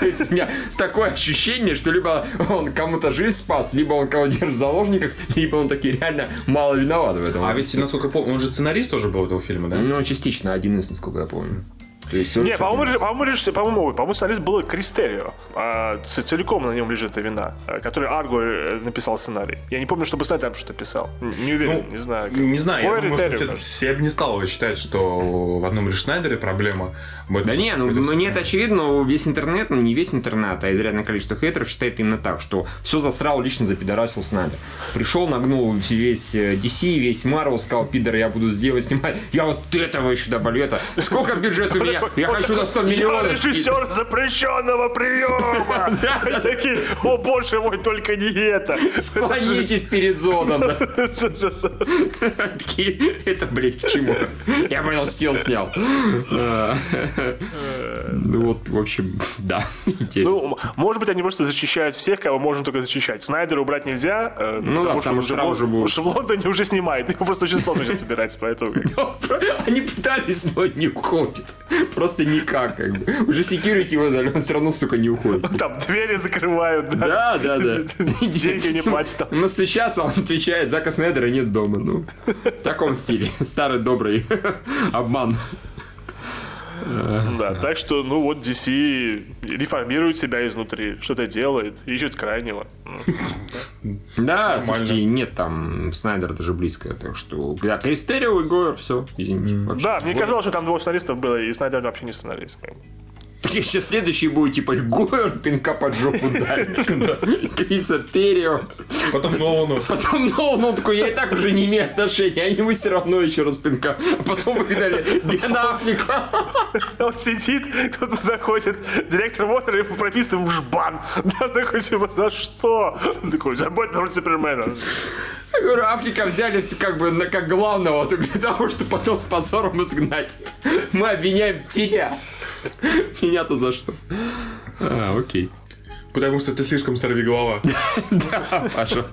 То есть у меня такое ощущение, что либо он кому-то жизнь спас, либо он кого держит в заложниках, либо он таки реально мало виноват в этом. А ведь, насколько я помню, он же сценарист тоже был этого фильма, да? Ну, частично, один из, насколько я помню. То есть он Не, по-моему, реж- по-моему, реж- по-моему, по-моему, сценарист был Кристерио. А, целиком на нем лежит эта вина, а, который Арго э, написал сценарий. Я не помню, чтобы Снайдер там что-то писал. Не уверен, не знаю. Ну, Не знаю, я Ой, думаю, Ритерио, я бы не стал считать, что в одном лишь Шнайдере проблема. этом Да не, ну мне это очевидно, но весь интернет, ну не весь интернет, а изрядное количество хейтеров считает именно так, что все засрал лично запидорасил Снайдер. Пришел, нагнул весь э, DC, весь Marvel, сказал, пидор, я буду сделать, снимать, я вот этого еще добавлю, это, сколько бюджет у меня? Я хочу на 100 Я миллионов. режиссер запрещенного приема! Такие, о боже мой, только не это! Склонитесь перед зоном. Это, блядь, к чему? Я понял, стил снял. Ну вот, в общем, да, интересно. Ну, может быть, они просто защищают всех, кого можно только защищать. Снайдера убрать нельзя, э, Ну да, потому что сразу же будут. уж в Лондоне уже снимает. Его просто очень сложно сейчас убирать, поэтому... Они пытались, но не уходит. Просто никак, как бы. Уже security его зовет, он все равно, сука, не уходит. Там двери закрывают, да? Да, да, да. Деньги не платят там. Но стучаться, он отвечает, Зака Снайдера нет дома. Ну, в таком стиле. Старый добрый обман. Да, так что, ну вот DC реформирует себя изнутри, что-то делает, ищет крайнего. Да, слушайте, нет там Снайдера даже близко, так что... Да, Кристерио и Гойер, все, извините. Да, мне казалось, что там двое сценаристов было, и Снайдер вообще не сценарист. Так еще следующий будет, типа, Гойер пинка под жопу дали. Криса Террио. Потом Нолану. Потом Нолан, он такой, я и так уже не имею отношения, а ему все равно еще раз пинка. А потом выгнали Бен Аффлека. Он сидит, кто-то заходит, директор Уотер и прописывает ему жбан. Да, такой, типа, за что? Он такой, забудь про Супермена. Я говорю, Африка взяли как бы на, как главного, только для того, чтобы потом с позором изгнать. Мы обвиняем тебя. Меня-то за что? А, окей. Потому что ты слишком сорвиголова. Да, Паша.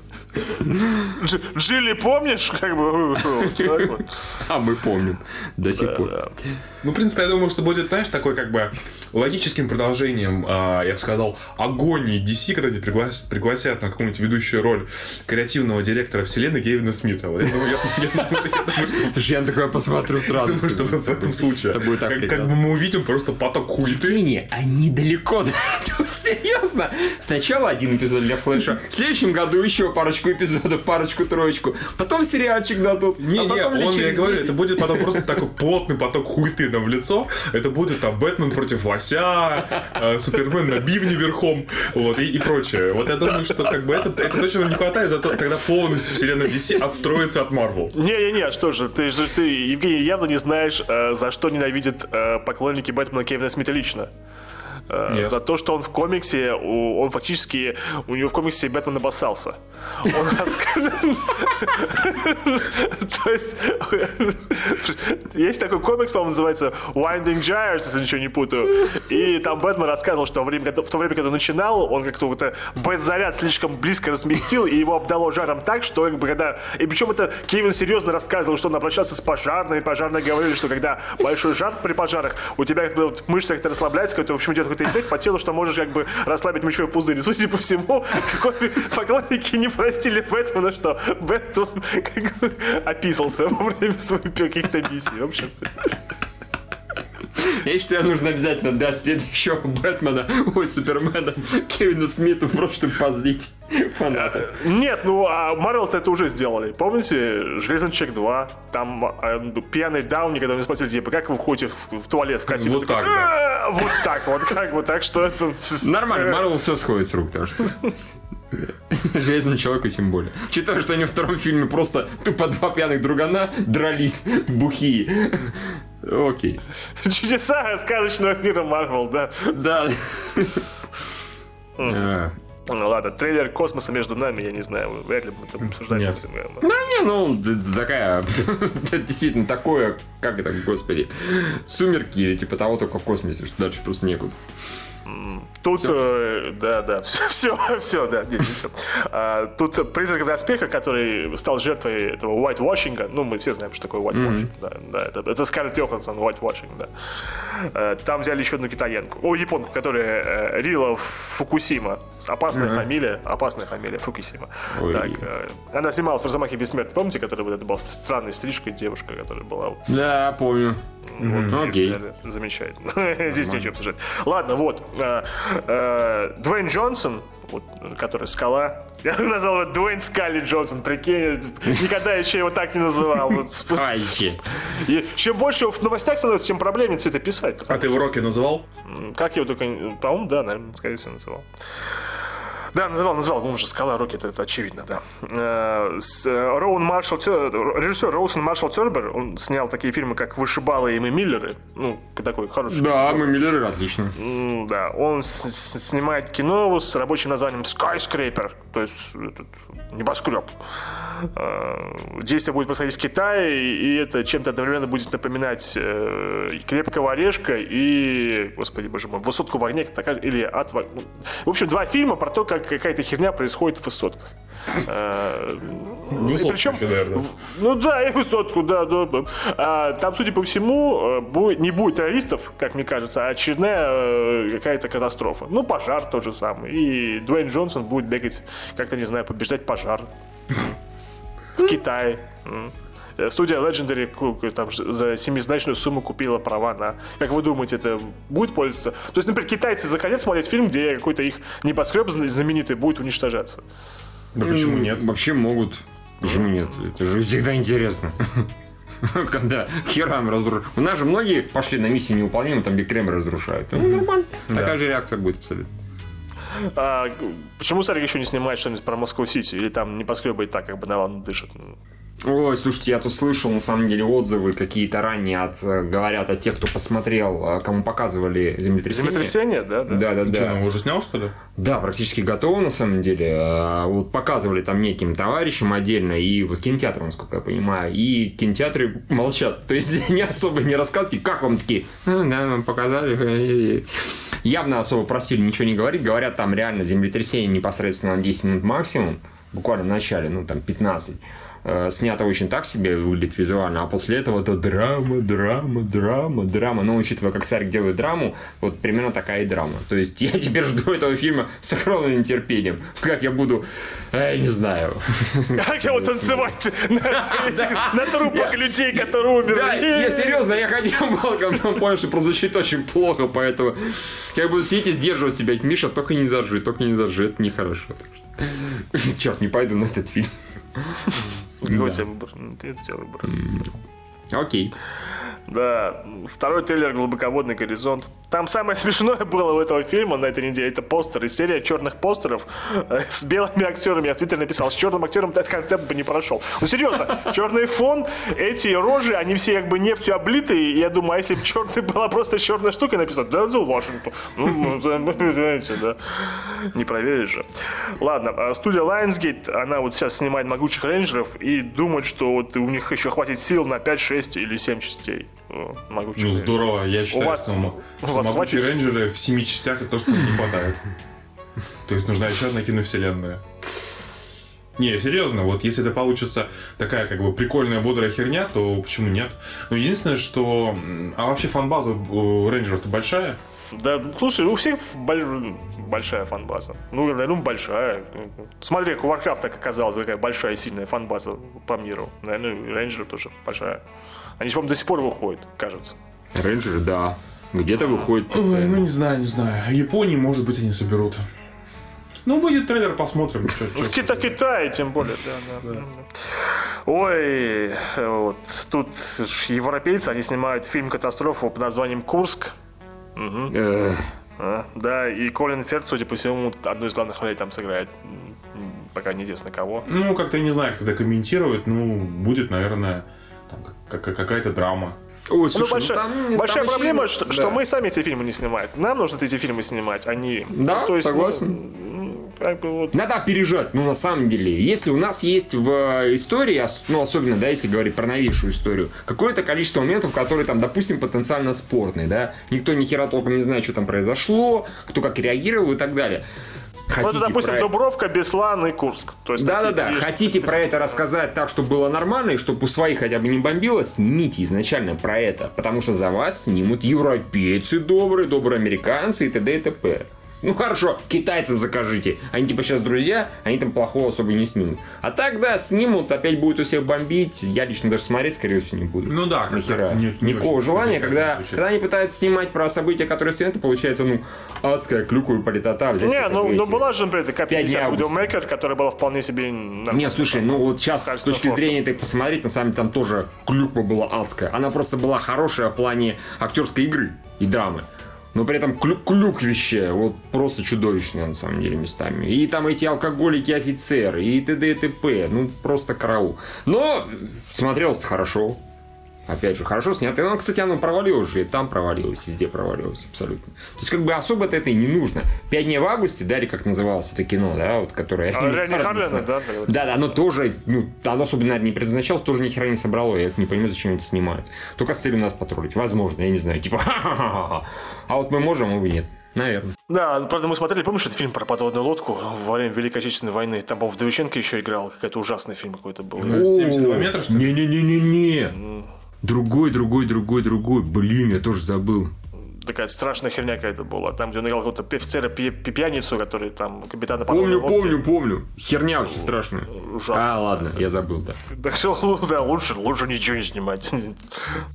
Джилли, помнишь? Как бы. А мы помним до сих пор. Ну, в принципе, я думаю, что будет, знаешь, такой как бы логическим продолжением, а, я бы сказал, агонии DC, когда они пригласят, пригласят на какую-нибудь ведущую роль креативного директора вселенной Кевина Смита. Вот я думаю, я- такое посмотрю сразу. Думаю, что в этом случае. Это будет так как, бы мы увидим просто поток хуеты. Не, они далеко серьезно. Сначала один эпизод для Флэша, в следующем году еще парочку эпизодов, парочку-троечку, потом сериальчик дадут, Не, а не, лет он, я говорю, 10. это будет потом просто такой плотный поток хуеты нам в лицо. Это будет там Бэтмен против Лося, э, Супермен на бивне верхом, вот, и, и прочее. Вот я думаю, что как бы это, это точно не хватает, зато тогда полностью вселенная DC отстроится от Марвел. Не-не-не, что же, ты же, ты, Евгений, явно не знаешь, э, за что ненавидят э, поклонники Бэтмена Кевина Смита лично. Э, Нет. За то, что он в комиксе, он фактически, у него в комиксе Бэтмен обоссался. Он То есть, есть такой комикс, по-моему, называется Winding Gyres, если ничего не путаю. И там Бэтмен рассказывал, что когда- в то время, когда начинал, он как-то вот бэт-заряд слишком близко разместил, и его обдало жаром так, что как бы когда... И причем это Кевин серьезно рассказывал, что он обращался с пожарными, пожарные говорили, что когда большой жар при пожарах, у тебя как бы мышцы как-то расслабляются, какой-то, в общем, идет какой-то эффект по телу, что можешь как бы расслабить мочевой пузырь. И, судя по всему, поклонники не простили Бэтмена, что Бэтмен как бы описался во время своих каких-то миссий. В общем, Я считаю, нужно обязательно дать следующего Бэтмена, ой, Супермена, Кевину Смиту, просто позлить фаната. Нет, ну а Марвел это уже сделали. Помните, Железный Человек 2, там э, пьяный Дауни, когда они спросили, типа, как вы ходите в, в туалет в костюме? Вот так, да. «Э, Вот так вот, как бы, так что это... Нормально, Марвел все сходит с рук, так что... Железному человеку тем более. Учитывая, что они во втором фильме просто тупо два пьяных другана дрались бухие. Окей. Чудеса сказочного мира Марвел, да. Да. Ну ладно, трейлер космоса между нами, я не знаю, вряд ли мы это обсуждать Нет. будем. Да не, ну, д- д- такая, действительно такое, как это, господи, сумерки или типа того, только в космосе, что дальше просто некуда. Тут, э, да, да, все, все, да, нет, не все. А, тут призрак доспеха, который стал жертвой этого whitewashing, ну, мы все знаем, что такое whitewashing, да, да, это, это Скарлетт Йоханссон, whitewashing, да. Э, Там взяли еще одну китаянку, о, японку, которая э, Рила Фукусима, опасная фамилия, опасная фамилия Фукусима. Ой. Так, э, она снималась в «Размахе бессмертия», помните, которая вот это была странной стрижкой девушка, которая была Да, помню. Вот, Ну, её окей. взяли. Замечательно. Здесь нечего обсуждать. Ладно, вот. э, э, Дуэйн Джонсон, вот, который скала. Я назвал его Дуэйн Скалли Джонсон, прикинь, никогда еще его так не называл. Вот, чем больше его в новостях становится, тем проблемнее все это писать. А ты в роке называл? Как я его только... По-моему, да, наверное, скорее всего, называл. Да, называл, называл, он же «Скала Рокет», это очевидно, да. Э, э, Роуэн Маршалл, режиссер Роусон Маршалл Тербер, он снял такие фильмы, как «Вышибалы» и «Мы Миллеры», ну, такой хороший. Да, мы Миллеры, отлично. Да, он снимает кино с рабочим названием Skyscraper, то есть небоскреб. Э, Действие будет происходить в Китае, и это чем-то одновременно будет напоминать крепкого орешка и, господи боже мой, высотку в огне, или от в- В общем, два фильма про то, как какая-то херня происходит в высотках. Э, Высотку причем, наверное. ну да, и высотку, да, да. да. А, там, судя по всему, э, будет, не будет террористов, как мне кажется, а очередная э, какая-то катастрофа. Ну, пожар тот же самый. И Дуэйн Джонсон будет бегать, как-то, не знаю, побеждать пожар. В Китае. Студия Legendary там, за семизначную сумму купила права на... Как вы думаете, это будет пользоваться? То есть, например, китайцы захотят смотреть фильм, где какой-то их небоскреб зна- знаменитый будет уничтожаться. Да почему нет? Вообще могут. Почему нет? Это же всегда интересно. Когда херам разрушают. У нас же многие пошли на миссии невыполнимые, там где Кремль разрушают. Ну, нормально. Такая же реакция будет абсолютно. А, почему Сарик еще не снимает что-нибудь про Москву-Сити? Или там небоскребы и так как бы на ладно дышат? Ой, слушайте, я тут слышал, на самом деле, отзывы какие-то ранее от, э, говорят от тех, кто посмотрел, э, кому показывали землетрясение. Землетрясение, да? да. Да, да, Что, да. ну уже снял, что ли? Да, практически готово, на самом деле. А, Вот показывали там неким товарищам отдельно, и вот кинотеатрам, насколько я понимаю, и кинотеатры молчат. То есть не особо не рассказывайте, как вам такие. «А, Да, нам показали. явно особо просили ничего не говорить. Говорят, там реально землетрясение непосредственно на 10 минут максимум. Буквально в начале, ну там 15 э, снято очень так себе, выглядит визуально, а после этого то драма, драма, драма, драма. Но учитывая, как Сарик делает драму, вот примерно такая и драма. То есть я теперь жду этого фильма с огромным нетерпением. Как я буду, э, я не знаю. Как я вот танцевать на- трупах людей, которые Да, умерли. я серьезно, я ходил балком, но понял, что прозвучит очень плохо, поэтому я буду сидеть и сдерживать себя. Миша, только не зажи, только не зажи, это нехорошо. Черт, не пойду на этот фильм. Какой у тебя выбор? Ну, ты- у тебя выбор. Окей. Да, второй трейлер «Глубоководный горизонт». Там самое смешное было в этого фильма на этой неделе. Это постеры, серия черных постеров с белыми актерами. Я в Твиттере написал, с черным актером этот концепт бы не прошел. Ну, серьезно, черный фон, эти рожи, они все как бы нефтью облитые. И я думаю, а если бы черный была просто черная штука, написано, Дензел Вашингтон. Ну, ну, вы знаете, да. Не проверишь же. Ладно, а студия Lionsgate, она вот сейчас снимает «Могучих рейнджеров» и думает, что вот у них еще хватит сил на 5, 6 или 7 частей. «Могучих Ну, рейнджеров». здорово. Я считаю, вас- что, у что вас могучие хватит? рейнджеры в семи частях это то, что не хватает. То есть нужна еще одна киновселенная. Не, серьезно, вот если это получится такая как бы прикольная, бодрая херня, то почему нет? Но единственное, что... А вообще фан-база у рейнджеров-то большая? Да, слушай, у всех боль- большая фанбаза. Ну, ну, большая. Смотри, как у Warcraft так оказалось, какая большая и сильная фанбаза по миру. Наверное, у тоже большая. Они, по-моему, до сих пор выходят, кажется. Рейнджеры, да. Где-то выходит Ой, ну постоянно. не знаю, не знаю. В Японии, может быть, они соберут. Ну, выйдет трейлер, посмотрим. чё- Ну, чё в Кита Китае, тем более, да, да. да. Ой, вот тут европейцы, они снимают фильм «Катастрофу» под названием «Курск». Э, А, Да, и Колин Ферд, судя по всему, одну из главных ролей там сыграет. Пока неизвестно кого. Ну, как-то не знаю, как это комментировать. Ну, будет, наверное, там как- как- какая-то драма. Ой, слушай, ну, большая, там- большая там еще- проблема, что, да. что мы сами эти фильмы не снимаем. Нам нужно эти фильмы снимать, а не. Да, Ну, то есть, согласен. ну, как бы вот. Надо опережать, ну, на самом деле. Если у нас есть в э, истории, ну, особенно, да, если говорить про новейшую историю, какое-то количество моментов, которые там, допустим, потенциально спорные, да, никто ни хера толком не знает, что там произошло, кто как реагировал и так далее. Хотите допустим, про- Дубровка, Беслан и Курск. Да-да-да, хотите про это рассказать так, чтобы было нормально, и чтобы у своих хотя бы не бомбило, снимите изначально про это, потому что за вас снимут европейцы добрые, добрые американцы и т.д. и т.п. Ну хорошо, китайцам закажите. Они типа сейчас друзья, они там плохого особо не снимут. А так, да, снимут, опять будут у всех бомбить. Я лично даже смотреть, скорее всего, не буду. Ну да, Нахера. не- не Никакого желания, когда, когда они пытаются снимать про события, которые света, получается, ну, адская клюква и политота. взять Не, ну, ну была же, например, К-50 августа. Widowmaker, которая была вполне себе... Не, слушай, ну вот сейчас с точки зрения этой посмотреть, на самом деле там тоже клюква была адская. Она просто была хорошая в плане актерской игры и драмы. Но при этом клюк клюквище вот просто чудовищное на самом деле местами. И там эти алкоголики офицеры, и т.д. и т.п. Ну, просто караул. Но смотрелось хорошо. Опять же, хорошо снято. Ну, кстати, оно провалилось же, и там провалилось, везде провалилось, абсолютно. То есть, как бы особо-то это и не нужно. «Пять дней в августе», да, или как называлось это кино, да, вот, которое... А, Ренни Харлина, да? Да, да, оно тоже, ну, оно особо, наверное, не предназначалось, тоже ни хера не собрало, я не понимаю, зачем это снимают. Только с целью нас потроллить, возможно, я не знаю, типа, ха-ха-ха-ха. А вот мы можем, а вы нет. Наверное. Да, правда, мы смотрели, помнишь этот фильм про подводную лодку во время Великой Отечественной войны? Там, по-моему, Вдовиченко еще играл, какой-то ужасный фильм какой-то был. Ну, 72 метра, что ли? Не-не-не-не-не. Другой, другой, другой, другой. Блин, я тоже забыл. Такая страшная херня какая-то была. Там, где он играл какого-то офицера пьяницу, который там капитана Помню, лодки. помню, помню. Херня очень страшная. Ужасно. А, ладно, я забыл, да. Так что, да, лучше, лучше ничего не снимать.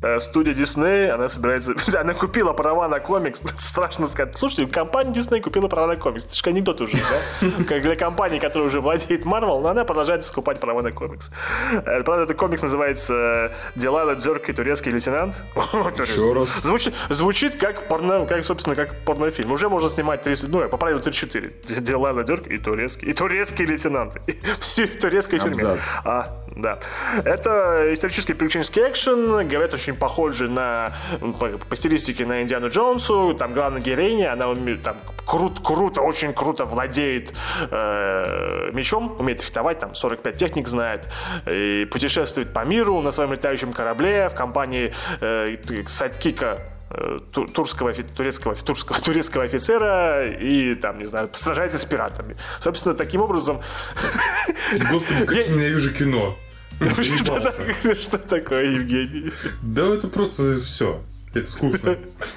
Э, Студия Дисней, она собирается... Она купила права на комикс. Страшно сказать. Слушайте, компания Дисней купила права на комикс. Это же анекдот уже, да? Как для компании, которая уже владеет Марвел, но она продолжает скупать права на комикс. Э, Правда, этот комикс называется «Делала Дзерк и турецкий лейтенант». Еще раз. Звучит, звучит как порно, как, собственно, как порнофильм. Уже можно снимать 30, ну, по правилу 34. Делала Дерк и турецкий, и турецкий лейтенант. И Все в турецкой тюрьме. А, да. Это исторический приключенческий экшен. Говорят, очень похожий на, по, по стилистике на Индиану Джонсу. Там главная героиня, она там, крут, круто, очень круто владеет э, мечом, умеет фехтовать, там 45 техник знает, и путешествует по миру на своем летающем корабле в компании э, sidekick а э, турского, турецкого, турецкого, турецкого офицера и там, не знаю, сражается с пиратами. Собственно, таким образом... Господи, как я ненавижу кино. Что что такое, Евгений? Да это просто все. Это скучно.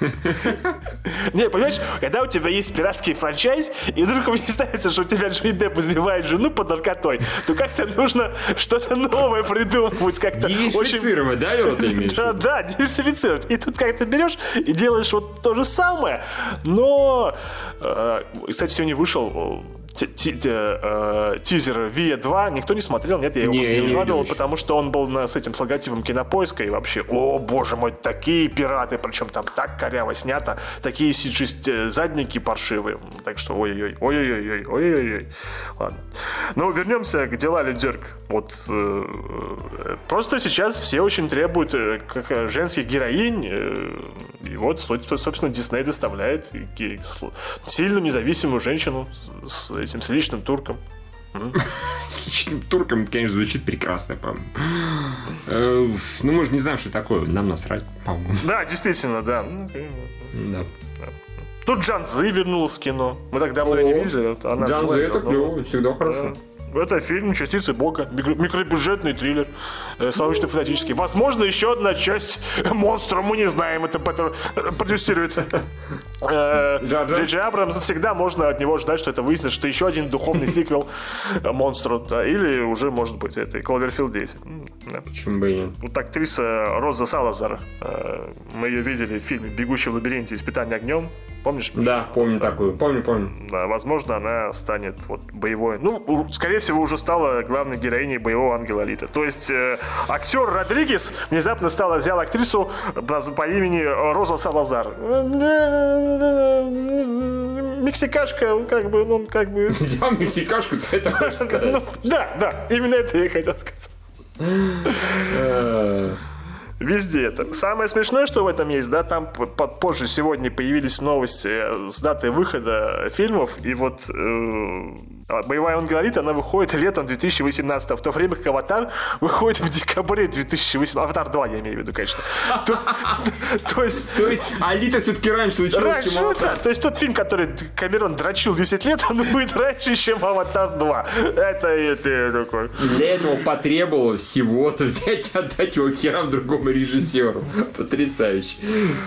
Не, понимаешь, когда у тебя есть пиратский франчайз, и вдруг выясняется, что у тебя Джонни Депп избивает жену под наркотой, то как-то нужно что-то новое придумывать, как-то. Диверсифицировать, да, Юра, ты имеешь? Да, да, диверсифицировать. И тут как-то берешь и делаешь вот то же самое, но... э, Кстати, сегодня вышел э, тизер Вия 2, никто не смотрел, нет, я его Не, не выкладывал, потому что он был на- с этим с логотипом кинопоиска, и вообще, о боже мой, такие пираты, причем там так коряво снято, такие CG задники паршивые, так что ой-ой-ой, ой-ой-ой, ой-ой-ой, ладно. Ну, вернемся к дела Дерг. Вот э, э, просто сейчас все очень требуют э, как э, женских героинь, э, и вот, со- собственно, Дисней доставляет сильную независимую женщину с этим с личным турком. С личным турком, это, конечно, звучит прекрасно, по-моему. Э, Ну, мы же не знаем, что такое. Нам насрать, по-моему. Да, действительно, да. Ну, Да. Тут Джан Цзы вернулась в кино. Мы так давно ее не видели. вот она Джан была Зе, это клево, всегда хорошо. Это фильм «Частицы Бога», микро- микробюджетный триллер, э, научно-фантастический. Возможно, еще одна часть монстра, мы не знаем, это Петер э, продюсирует. Э. Джей Абрамс, всегда можно от него ждать, что это выяснится, что еще один духовный сиквел монстру, или уже, может быть, это Кловерфилд 10. М, да. Почему бы и нет? Вот актриса Роза Салазар, э, мы ее видели в фильме «Бегущий в лабиринте. Испытание огнем». Помнишь? Миша? Да, помню такую. Помню, помню. Да, возможно, она станет вот боевой. Ну, скорее всего, уже стала главной героиней боевого ангела Алита. То есть э, актер Родригес внезапно стал, взял актрису по, имени Роза Салазар. Мексикашка, как бы, ну, как бы... Взял мексикашку, ты это хочешь Ну, сказать. да, да, именно это я хотел сказать. Везде это. Самое смешное, что в этом есть, да, там позже сегодня появились новости э, с датой выхода фильмов, и вот э, а «Боевой ангел Алита», она выходит летом 2018, в то время как «Аватар» выходит в декабре 2018. «Аватар 2» я имею в виду, конечно. То- есть... То есть Алита все-таки раньше случилась, чем Аватар. То есть тот фильм, который Камерон дрочил 10 лет, он будет раньше, чем «Аватар 2». Это, это такой... Для этого потребовалось всего-то взять и отдать его херам другому режиссеру. Потрясающе.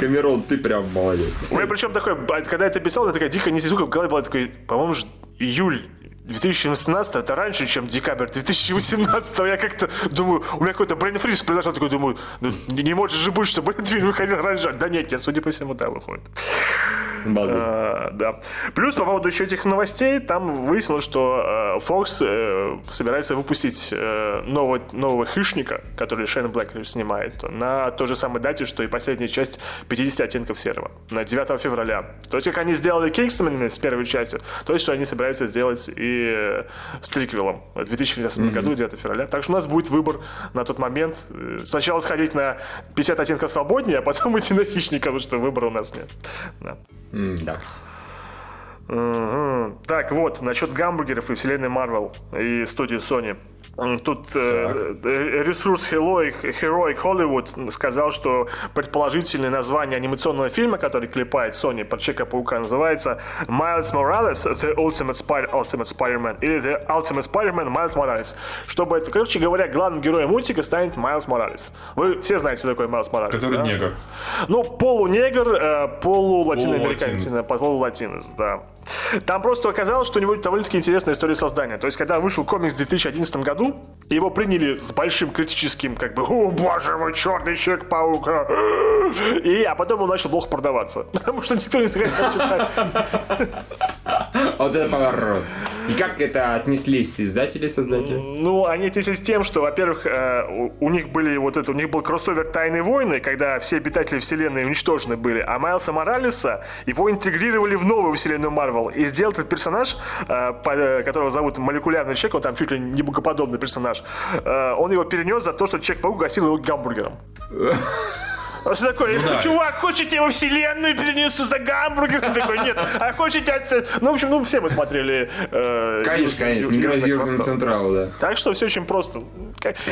Камерон, ты прям молодец. У меня причем такой, а, когда я это писал, я такая дикая несвязуха в голове была такой, по-моему, ж- июль 2018 это раньше, чем декабрь 2018 я как-то думаю, у меня какой-то брейнфриз произошел, такой думаю, ну, не, не может же быть, этот фильм выходил раньше. Да нет, нет, судя по всему, да, выходит. А, да. Плюс по поводу еще этих новостей, там выяснилось, что э, Fox э, собирается выпустить э, нового, нового хищника, который Шейн Блэк снимает, на той же самой дате, что и последняя часть 50 оттенков серого, на 9 февраля. То есть, как они сделали Кингсменами с первой частью, то есть, что они собираются сделать и э, с Триквелом в 2019 году, 9 февраля. Так что у нас будет выбор на тот момент. Э, Сначала сходить на 50 оттенков свободнее, а потом идти на хищника, потому что выбора у нас нет. Да. М, Да. Мгм. Так, вот, насчет гамбургеров и вселенной Марвел и студии Sony. Тут э, э, ресурс Heroic, Heroic Hollywood сказал, что предположительное название анимационного фильма, который клепает Sony про Человека-паука, называется Miles Morales The Ultimate, Spy- Ultimate Spider-Man или The Ultimate Spider-Man Miles Morales. Чтобы, это, короче говоря, главным героем мультика станет Майлз Моралес. Вы все знаете, кто такой Майлз Моралес, Который да? негр. Ну, полунегр, э, полулатиноамериканец, полулатинец, да. Там просто оказалось, что у него довольно-таки интересная история создания. То есть, когда вышел комикс в 2011 году, его приняли с большим критическим, как бы, о, боже мой, черный человек-паук. а». И, а потом он начал плохо продаваться. Потому что никто не захотел читать. Вот это поворот. И как это отнеслись издатели, создатели? Ну, они отнеслись тем, что, во-первых, э, у, них были вот это, у них был кроссовер Тайные войны, когда все обитатели вселенной уничтожены были, а Майлса Моралеса его интегрировали в новую вселенную Марвел и сделал этот персонаж, э, э, которого зовут молекулярный человек, он там чуть ли не богоподобный персонаж, он его перенес за то, что Человек-паук гостил его гамбургером. Он все такой, Ну да. чувак, хочете его вселенную перенесу за гамбургер? Он такой, нет. А хочете отца? Ну, в общем, ну, все мы смотрели... э, Конечно, конечно, квартал. Централу, да. Так что все очень просто.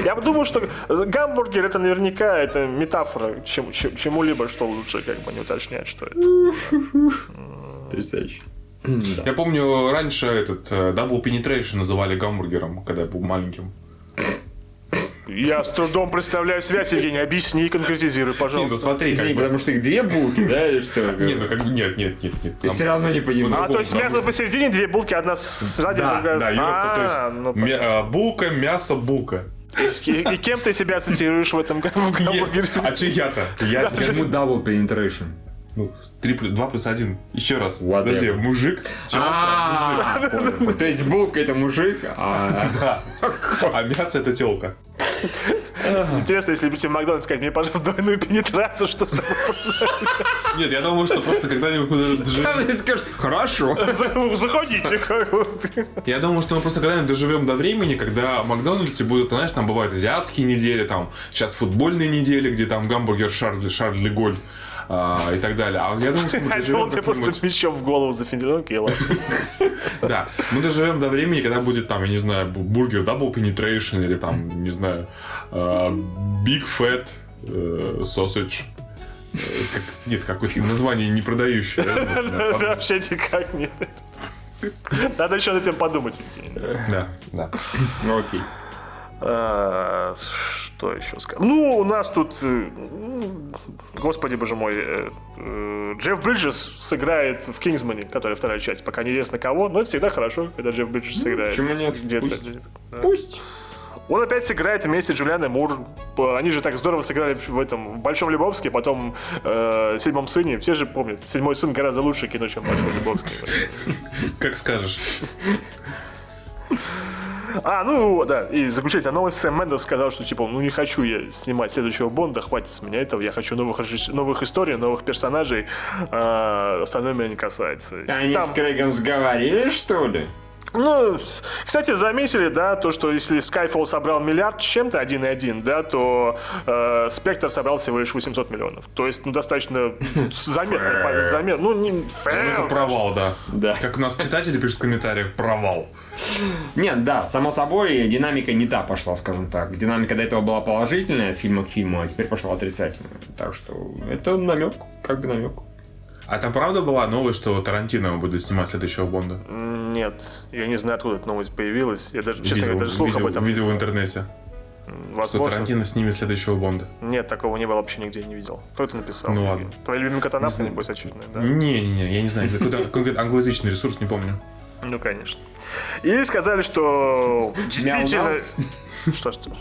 Я думаю, что гамбургер это наверняка это метафора чем- чем- чему-либо, что лучше как бы не уточнять, что это. Потрясающе. Да. Я помню, раньше этот э, Double Penetration называли гамбургером, когда я был маленьким. Я с трудом представляю связь, Евгений. Объясни и конкретизируй, Не, ну пожалуйста. смотри, как Извини, бы... потому что их две булки, да, или что? Не, ну как бы нет, нет, нет, нет. Ты Там- все равно не А, понимаешь. то есть мясо посередине, две булки, одна сзади, Да, другая... да, Юрка, а, ну, э, булка, мясо, булка. И, и кем ты себя ассоциируешь в этом Нет, гамбургере? а че я-то? Я, Почему double penetration? Ну, 3 плюс, 2 плюс 1. Еще раз. Whatever. Подожди, мужик. То есть булка это мужик, а... А мясо это телка. Интересно, если бы тебе в Макдональдс сказать, мне, пожалуйста, двойную пенетрацию, что с тобой Нет, я думаю, что просто когда-нибудь доживем. Скажешь, хорошо. Заходите. как вот. Я думаю, что мы просто когда-нибудь доживем до времени, когда в Макдональдсе будут, знаешь, там бывают азиатские недели, там сейчас футбольные недели, где там гамбургер Шарль, Шарль Голь а, и так далее. А я думаю, что мы Я доживем думал, тебе просто мечом в голову зафинил. Окей, ладно. Да, мы доживем до времени, когда будет там, я не знаю, бургер Double Penetration или там, не знаю, э, Big Fat э, Sausage. Э, как- Нет, какое-то название не продающее. да, да, Да, Вообще никак нет. Надо еще над этим подумать. Да. Да. Ну окей. А, Что еще сказать? Ну, у нас тут, э, м, господи боже мой, э, э, Джефф Бриджес сыграет в Кингсмане, которая вторая часть. Пока неизвестно кого, но это всегда хорошо, когда Джефф Бриджес сыграет. почему нет? Где-то. Пусть. Да. Пусть. Он опять сыграет вместе с Джулианой Мур. Они же так здорово сыграли в в этом в Большом Лебовске, потом э, Седьмом сыне. Все же помнят, Седьмой сын гораздо лучше кино, чем Большой Лебовский. Как скажешь. А, ну да, и заключительная новость. Сэм Мендес сказал, что типа, ну не хочу я снимать следующего Бонда, хватит с меня этого, я хочу новых, новых историй, новых персонажей, а, остальное меня не касается. Они Там- с Крейгом сговорились, что ли? Ну, кстати, заметили, да, то, что если Skyfall собрал миллиард с чем-то, 1,1, да, то э, Спектр собрал всего лишь 800 миллионов. То есть, ну, достаточно заметно. заметно. Ну, не... Ну, это провал, да. Да. Как у нас читатели пишут в комментариях, провал. Нет, да, само собой, динамика не та пошла, скажем так. Динамика до этого была положительная от фильма к фильму, а теперь пошла отрицательная. Так что это намек, как бы намек. А там правда была новость, что Тарантино будет снимать следующего Бонда? Нет, я не знаю, откуда эта новость появилась. Я даже, честно говоря, даже слух видел, об этом не видел в интернете, что Возможно. Тарантино снимет следующего Бонда. Нет, такого не было вообще нигде не видел. Кто это написал? Ну ладно. Твои любимые катанавты, небось, очередные, да? Не-не-не, я не знаю, какой-то конкретно англоязычный ресурс, не помню. Ну, конечно. И сказали, что действительно... Что, что?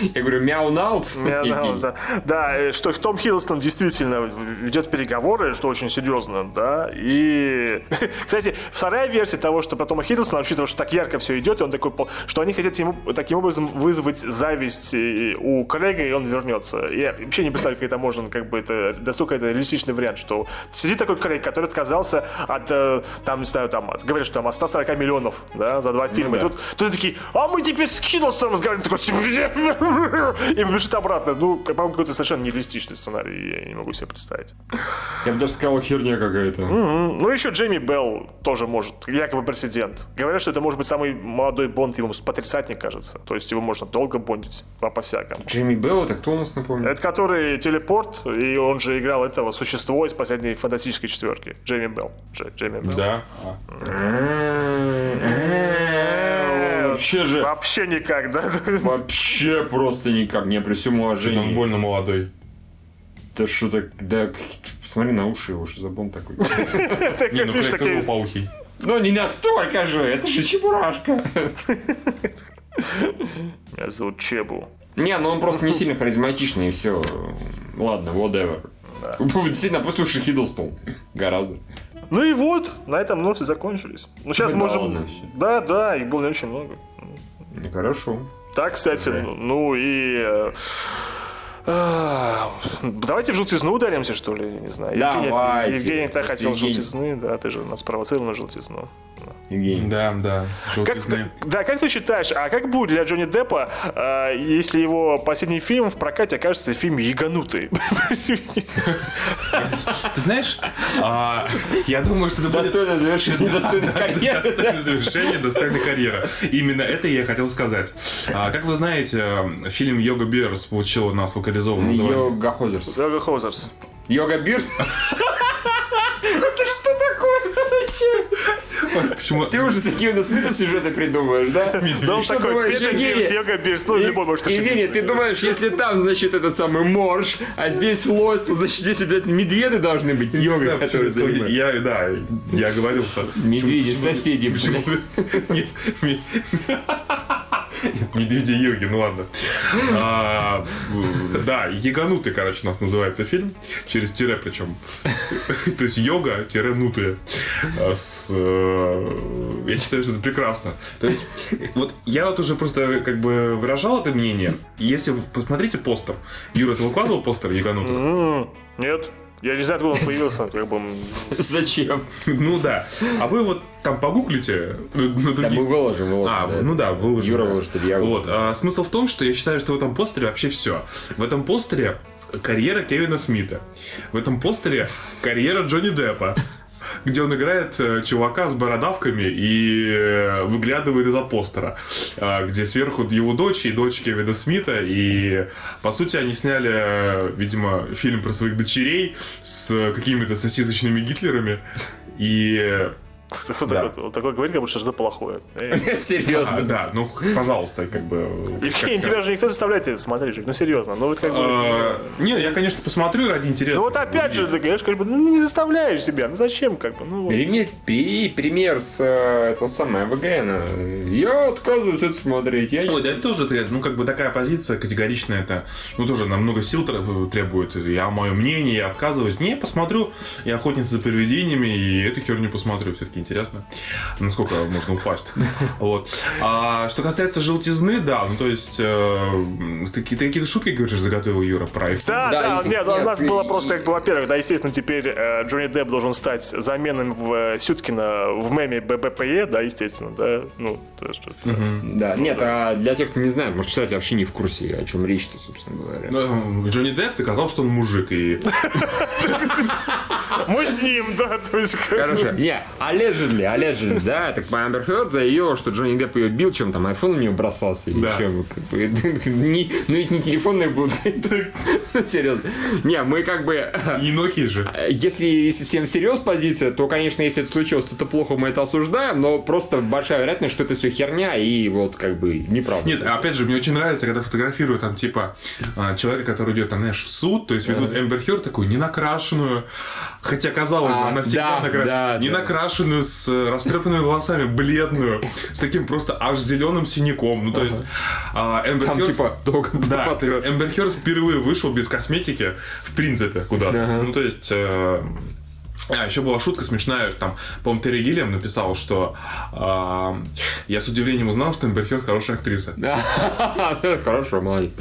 Я говорю, мяу-наутс. Мяу-наутс, да. Да, э, что Том Хиддлстон действительно ведет переговоры, что очень серьезно, да. И, кстати, вторая версия того, что про Тома Хиддлстона, учитывая, что так ярко все идет, и он такой, что они хотят ему таким образом вызвать зависть э, у коллеги, и он вернется. Я вообще не представляю, как это можно, как бы это, настолько это реалистичный вариант, что сидит такой коллег, который отказался от, э, там, не знаю, там, говорят, что там от 140 миллионов, да, за два фильма. да. И тут, тут такие, а мы теперь с Хиддлстоном разговариваем, такой, и бежит обратно. Ну, по-моему, какой-то совершенно нереалистичный сценарий, я не могу себе представить. Я бы даже сказал, херня какая-то. М, Ну, еще Джейми Белл тоже может, якобы президент. Говорят, что это может быть самый молодой Бонд, ему по тридцатник, кажется. То есть его можно долго бондить, по- по-всякому. Джейми Белл, это кто у нас напомнил? Это который телепорт, и он же играл этого существо из последней фантастической четверки. Джейми Белл. Дж- Джейми Белл. Да. Вообще же, Вообще никак, да? Вообще просто никак, не при всем Что-то он уважении. больно молодой. Да что так, да, посмотри на уши его, что за бомб такой. Так, Не, ну такие- тоже паухий. Ну не настолько же, это же чебурашка. Меня зовут Чебу. Не, ну он просто не сильно харизматичный, и все. Ладно, whatever. Действительно, пусть лучше Хиддлстон. Гораздо. Ну и вот, на этом новости закончились. Ну сейчас можем... Да, да, их было не очень много. Хорошо. Так, кстати, ну, ну и... э, А, Давайте в желтизну ударимся, что ли? Не знаю. Евгений- Давайте. Евгений так хотел Евгений. желтизны, да, ты же нас провоцировал на желтизну. Евгений. Да, да. Как, Желтизны. да, как ты считаешь, а как будет для Джонни Деппа, а, если его последний фильм в прокате окажется фильм «Яганутый»? Ты знаешь, а, я думаю, что это будет Достойно завершить недостойную карьеру. достойное завершение, достойная карьера. Именно это я хотел сказать. Как вы знаете, фильм «Йога Берс» получил у нас локализованное название. Йога Хозерс. Йога Хозерс. Йога Бирс? Это что такое вообще? Почему? Ты уже какие-то Смита сюжеты придумываешь, да? Да он Что такой, Петер? Бирс, Йога Бирс, ну, любой может Евгений, ошибиться. ты думаешь, если там, значит, этот самый морж, а здесь лось, то, значит, здесь, блядь, медведы должны быть, йогой, Да, которые занимаются. Я, да, я оговорился. Медведи, соседи, Почему? Нет, медведи йоги, ну ладно. А, да, яганутый, короче, у нас называется фильм. Через тире причем. То есть йога-нутые. А с, э, Я считаю, что это прекрасно. То есть, вот я вот уже просто как бы выражал это мнение. Если вы посмотрите постер. Юра, ты выкладывал постер яганутых? Нет, я не знаю, откуда он появился. Как бы, Зачем? Ну да. А вы вот там погуглите на на Да, других мы выложим, выложим. А, да. ну да, выложим. Юра да. выложит, я Вот. а, смысл в том, что я считаю, что в этом постере вообще все. В этом постере карьера Кевина Смита. В этом постере карьера Джонни Деппа. Где он играет э, чувака с бородавками и э, выглядывает из-за постера. А, Где сверху его дочь и дочь Кевина Смита. И, по сути, они сняли, э, видимо, фильм про своих дочерей с какими-то сосисочными Гитлерами. И вот Да. так вот- вот такой говорит, как будто что-то плохое. Серьезно. А, да, ну, пожалуйста, как бы... Евгений, тебя же никто заставляет это смотреть, ну серьезно, ну вот как бы... А, Не, я, конечно, посмотрю ради интереса. Ну вот опять же, ты говоришь, как бы, ну не заставляешь себя, ну зачем, как бы, ну. Пример, при- пример с э, этого самого ВГН. Я отказываюсь это смотреть. Ой, да это тоже, ты- ну, как бы такая позиция категоричная, это, ну, тоже намного сил тр- требует. Я мое мнение, я отказываюсь. Не, посмотрю, я охотница за привидениями, и эту херню посмотрю. Все-таки интересно, насколько можно упасть. Вот. А что касается желтизны, да, ну, то есть, э, ты, ты какие-то шутки, говоришь, заготовил Юра про их? Да, Да, да, если- нет, у нас нет, было и- просто, как бы, во-первых, да, естественно, теперь э, Джонни Депп должен стать заменным в э, Сюткина в меме ББПЕ, да, естественно, да, ну, то есть, это- Да, нет, а для тех, кто не знает, может, кстати, вообще не в курсе, о чем речь-то, собственно говоря. Ну, Джонни Депп доказал, что он мужик, и... Мы с ним, да, то есть... Хорошо. Не, allegedly, allegedly, да, так Амбер Хёрд заявила, что Джонни Депп ее бил, чем там айфон у нее бросался Да. чем. как бы, не- Ну ведь не телефонные будут. Серьезно. Не, мы как бы... И Nokia же. Если, если всем всерьез позиция, то, конечно, если это случилось, то это плохо, мы это осуждаем, но просто большая вероятность, что это все херня и вот как бы неправда. Нет, опять же, мне очень нравится, когда фотографируют там, типа, а, человека, который идет, там, знаешь, в суд, то есть ведут Эмбер Хёрд такую не накрашенную, хотя, казалось бы, А, она всегда да, накрашена, да, с э, растрепанными волосами, бледную, с таким просто аж зеленым синяком, ну, то есть, а, Эмбер Там Хёрд- типа долго Да, то потрёт. есть Эмбер впервые вышел без косметики, в принципе, куда-то. Ну, то есть... э, А, еще была шутка смешная, там, по-моему, Терри Гиллиам написал, что а, я с удивлением узнал, что Эмбер Хёрд хорошая актриса. Хорошо, молодец.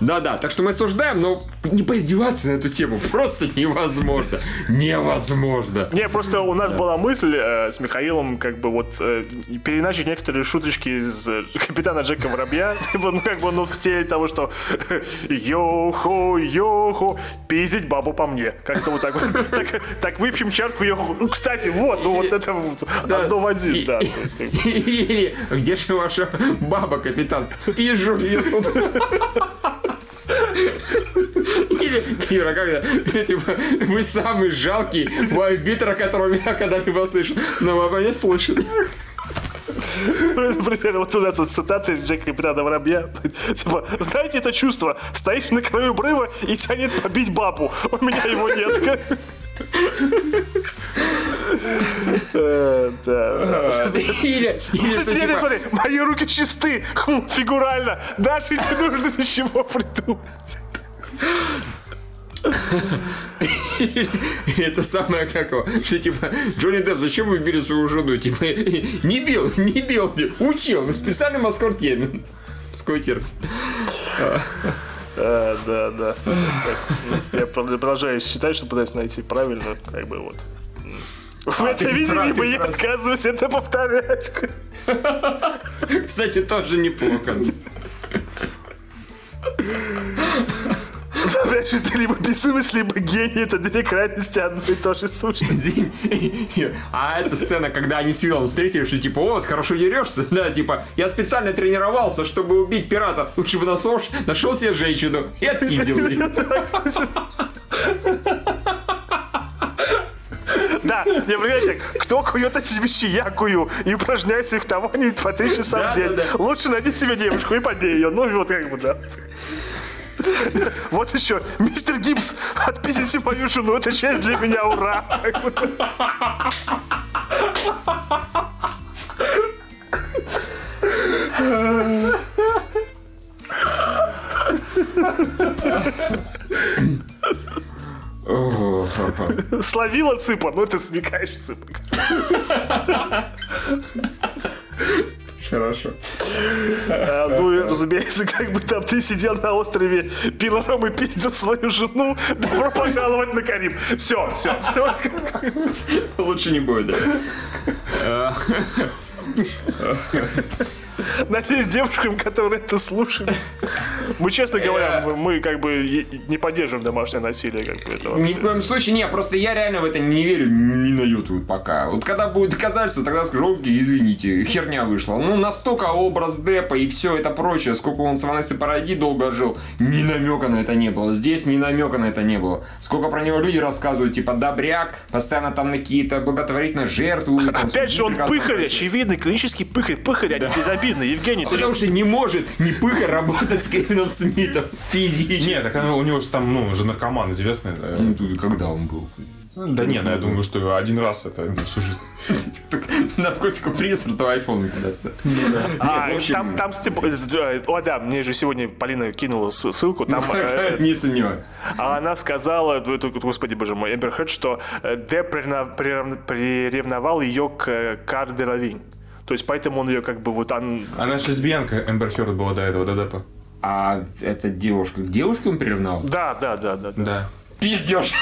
Да-да, так что мы осуждаем, но не поиздеваться на эту тему просто невозможно. Невозможно. Не, просто у нас была мысль э, с Михаилом, как бы вот э, переначить некоторые шуточки из э, капитана Джека Воробья, типа, ну как бы ну в стиле того, что йохо, йохо, пиздить бабу по мне. Как-то вот так вот. Так, так выпьем чарку йохо. Ну, кстати, вот, ну вот это вот одно в один, да. есть, как бы. Или где же ваша баба, капитан? Пижу ее тут. Или, Юра, как это? Типа, вы самый жалкий вайбитер, которого я когда-либо слышал. Но обо мне слышали. Например, вот у нас вот цитаты Джека Капитана Воробья. Типа, знаете это чувство? Стоишь на краю обрыва и тянет побить бабу. У меня его нет. Или, Кстати, нет, типа, смотри, мои руки чисты, Хм, фигурально. Дальше не нужно ничего придумать. Это самое как его, что типа, Джонни Депп, зачем вы били свою жену? Типа, не бил, не бил, учил, специальный морской термин. Да, да. Я продолжаю считать, что пытаюсь найти правильно, как бы вот. Вы это ты видели, прав, либо я прав. отказываюсь это повторять. Кстати, тоже неплохо. Же, ты либо безумец, либо гений, это две крайности одной и той же сущности. А эта сцена, когда они с Виллом встретились, что типа, вот, хорошо дерешься, да, типа, я специально тренировался, чтобы убить пирата, лучше бы нашел, нашел себе женщину и отпиздил. Да, не понимаете, кто кует эти вещи, я кую. И упражняюсь в фехтовании по три часа в день. Лучше найди себе девушку и побей ее. Ну и вот как бы, да. Вот еще, мистер Гибс, отписите мою жену, это честь для меня, ура! Словила цыпа, ну ты смекаешь цыпок. Хорошо. А, ну, и, разумеется, как бы там ты сидел на острове, пил ром и пиздил свою жену, добро пожаловать на Кариб. Все, все, все. Лучше не будет, да. Надеюсь, девушкам, которые это слушают. Мы, честно говоря, мы, как бы не поддерживаем домашнее насилие, как бы это Ни в коем случае, не, просто я реально в это не верю ни на вот пока. Вот когда будет доказательство, тогда скажу, окей, извините, херня вышла. Ну, настолько образ Депа и все это прочее, сколько он с Ванессой Паради долго жил, ни намека на это не было. Здесь ни намека на это не было. Сколько про него люди рассказывают, типа, добряк, постоянно там на какие-то благотворительные жертвы. там, Опять же, он пыхарь, очевидный, клинический пыхарь. Пыхарь, а не безобидный. Евгений, ты Потому что не может ни пыхарь работать с Кевином Смитом физически. Нет, так у него же там, ну, же наркоман известный. Ну, Когда он был? Да не, ну я думаю, что один раз это всю жизнь. Наркотику принес, то айфон наконец-то. А, там, там, типа, э, о, да, мне же сегодня Полина кинула ссылку, там, э, Не сомневаюсь. а она сказала, э, господи боже мой, Эмбер Хед, что э, Деп приревновал ее к э, Кар де Лавинь. То есть, поэтому он ее как бы вот... Он... Она же лесбиянка, Эмбер Хёрд была до этого, до Деппа. А эта девушка к девушкам приревновал? Да, да, да, да. да. Да. Пиздешь.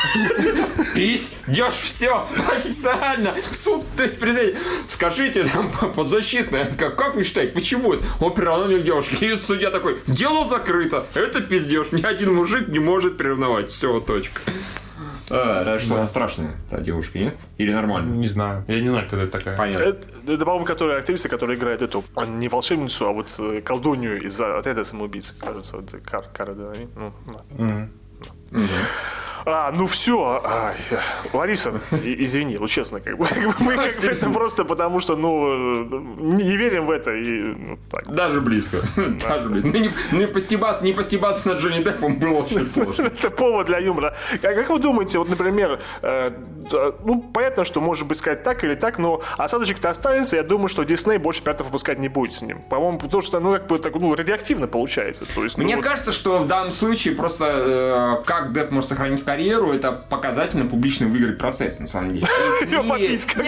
Пиздешь, все, официально. Суд, то есть, представьте, скажите там подзащитная, как, как вы считаете, почему это? Он приревновал меня к девушке. И судья такой, дело закрыто. Это пиздешь. Ни один мужик не может приревновать. Все, точка. А, да, что, она страшная, та девушка, нет? Или нормально? Не знаю. Я не знаю, кто это такая. Понятно. Это, это, по-моему, которая актриса, которая играет эту, а, не волшебницу, а вот э, колдунью из отряда самоубийц, кажется, вот, э, Кар, Кара Лавинь. Ну, А, ну все, Лариса, и- извини, ну честно, как бы, мы как бы это просто потому, что, ну, не, верим в это и ну, так. Даже близко. Даже близко. Ну, не, ну, не постебаться, не постебаться над Джонни Деппом было очень сложно. Это повод для юмора. Как, как вы думаете, вот, например, э, да, ну, понятно, что может быть сказать так или так, но осадочек-то останется, я думаю, что Дисней больше пятов выпускать не будет с ним. По-моему, потому что, ну, как бы, так, ну, радиоактивно получается. То есть, ну, Мне вот- кажется, что в данном случае просто э, как Депп может сохранить карьеру, это показательно публично выиграть процесс, на самом деле. Не- попить, как-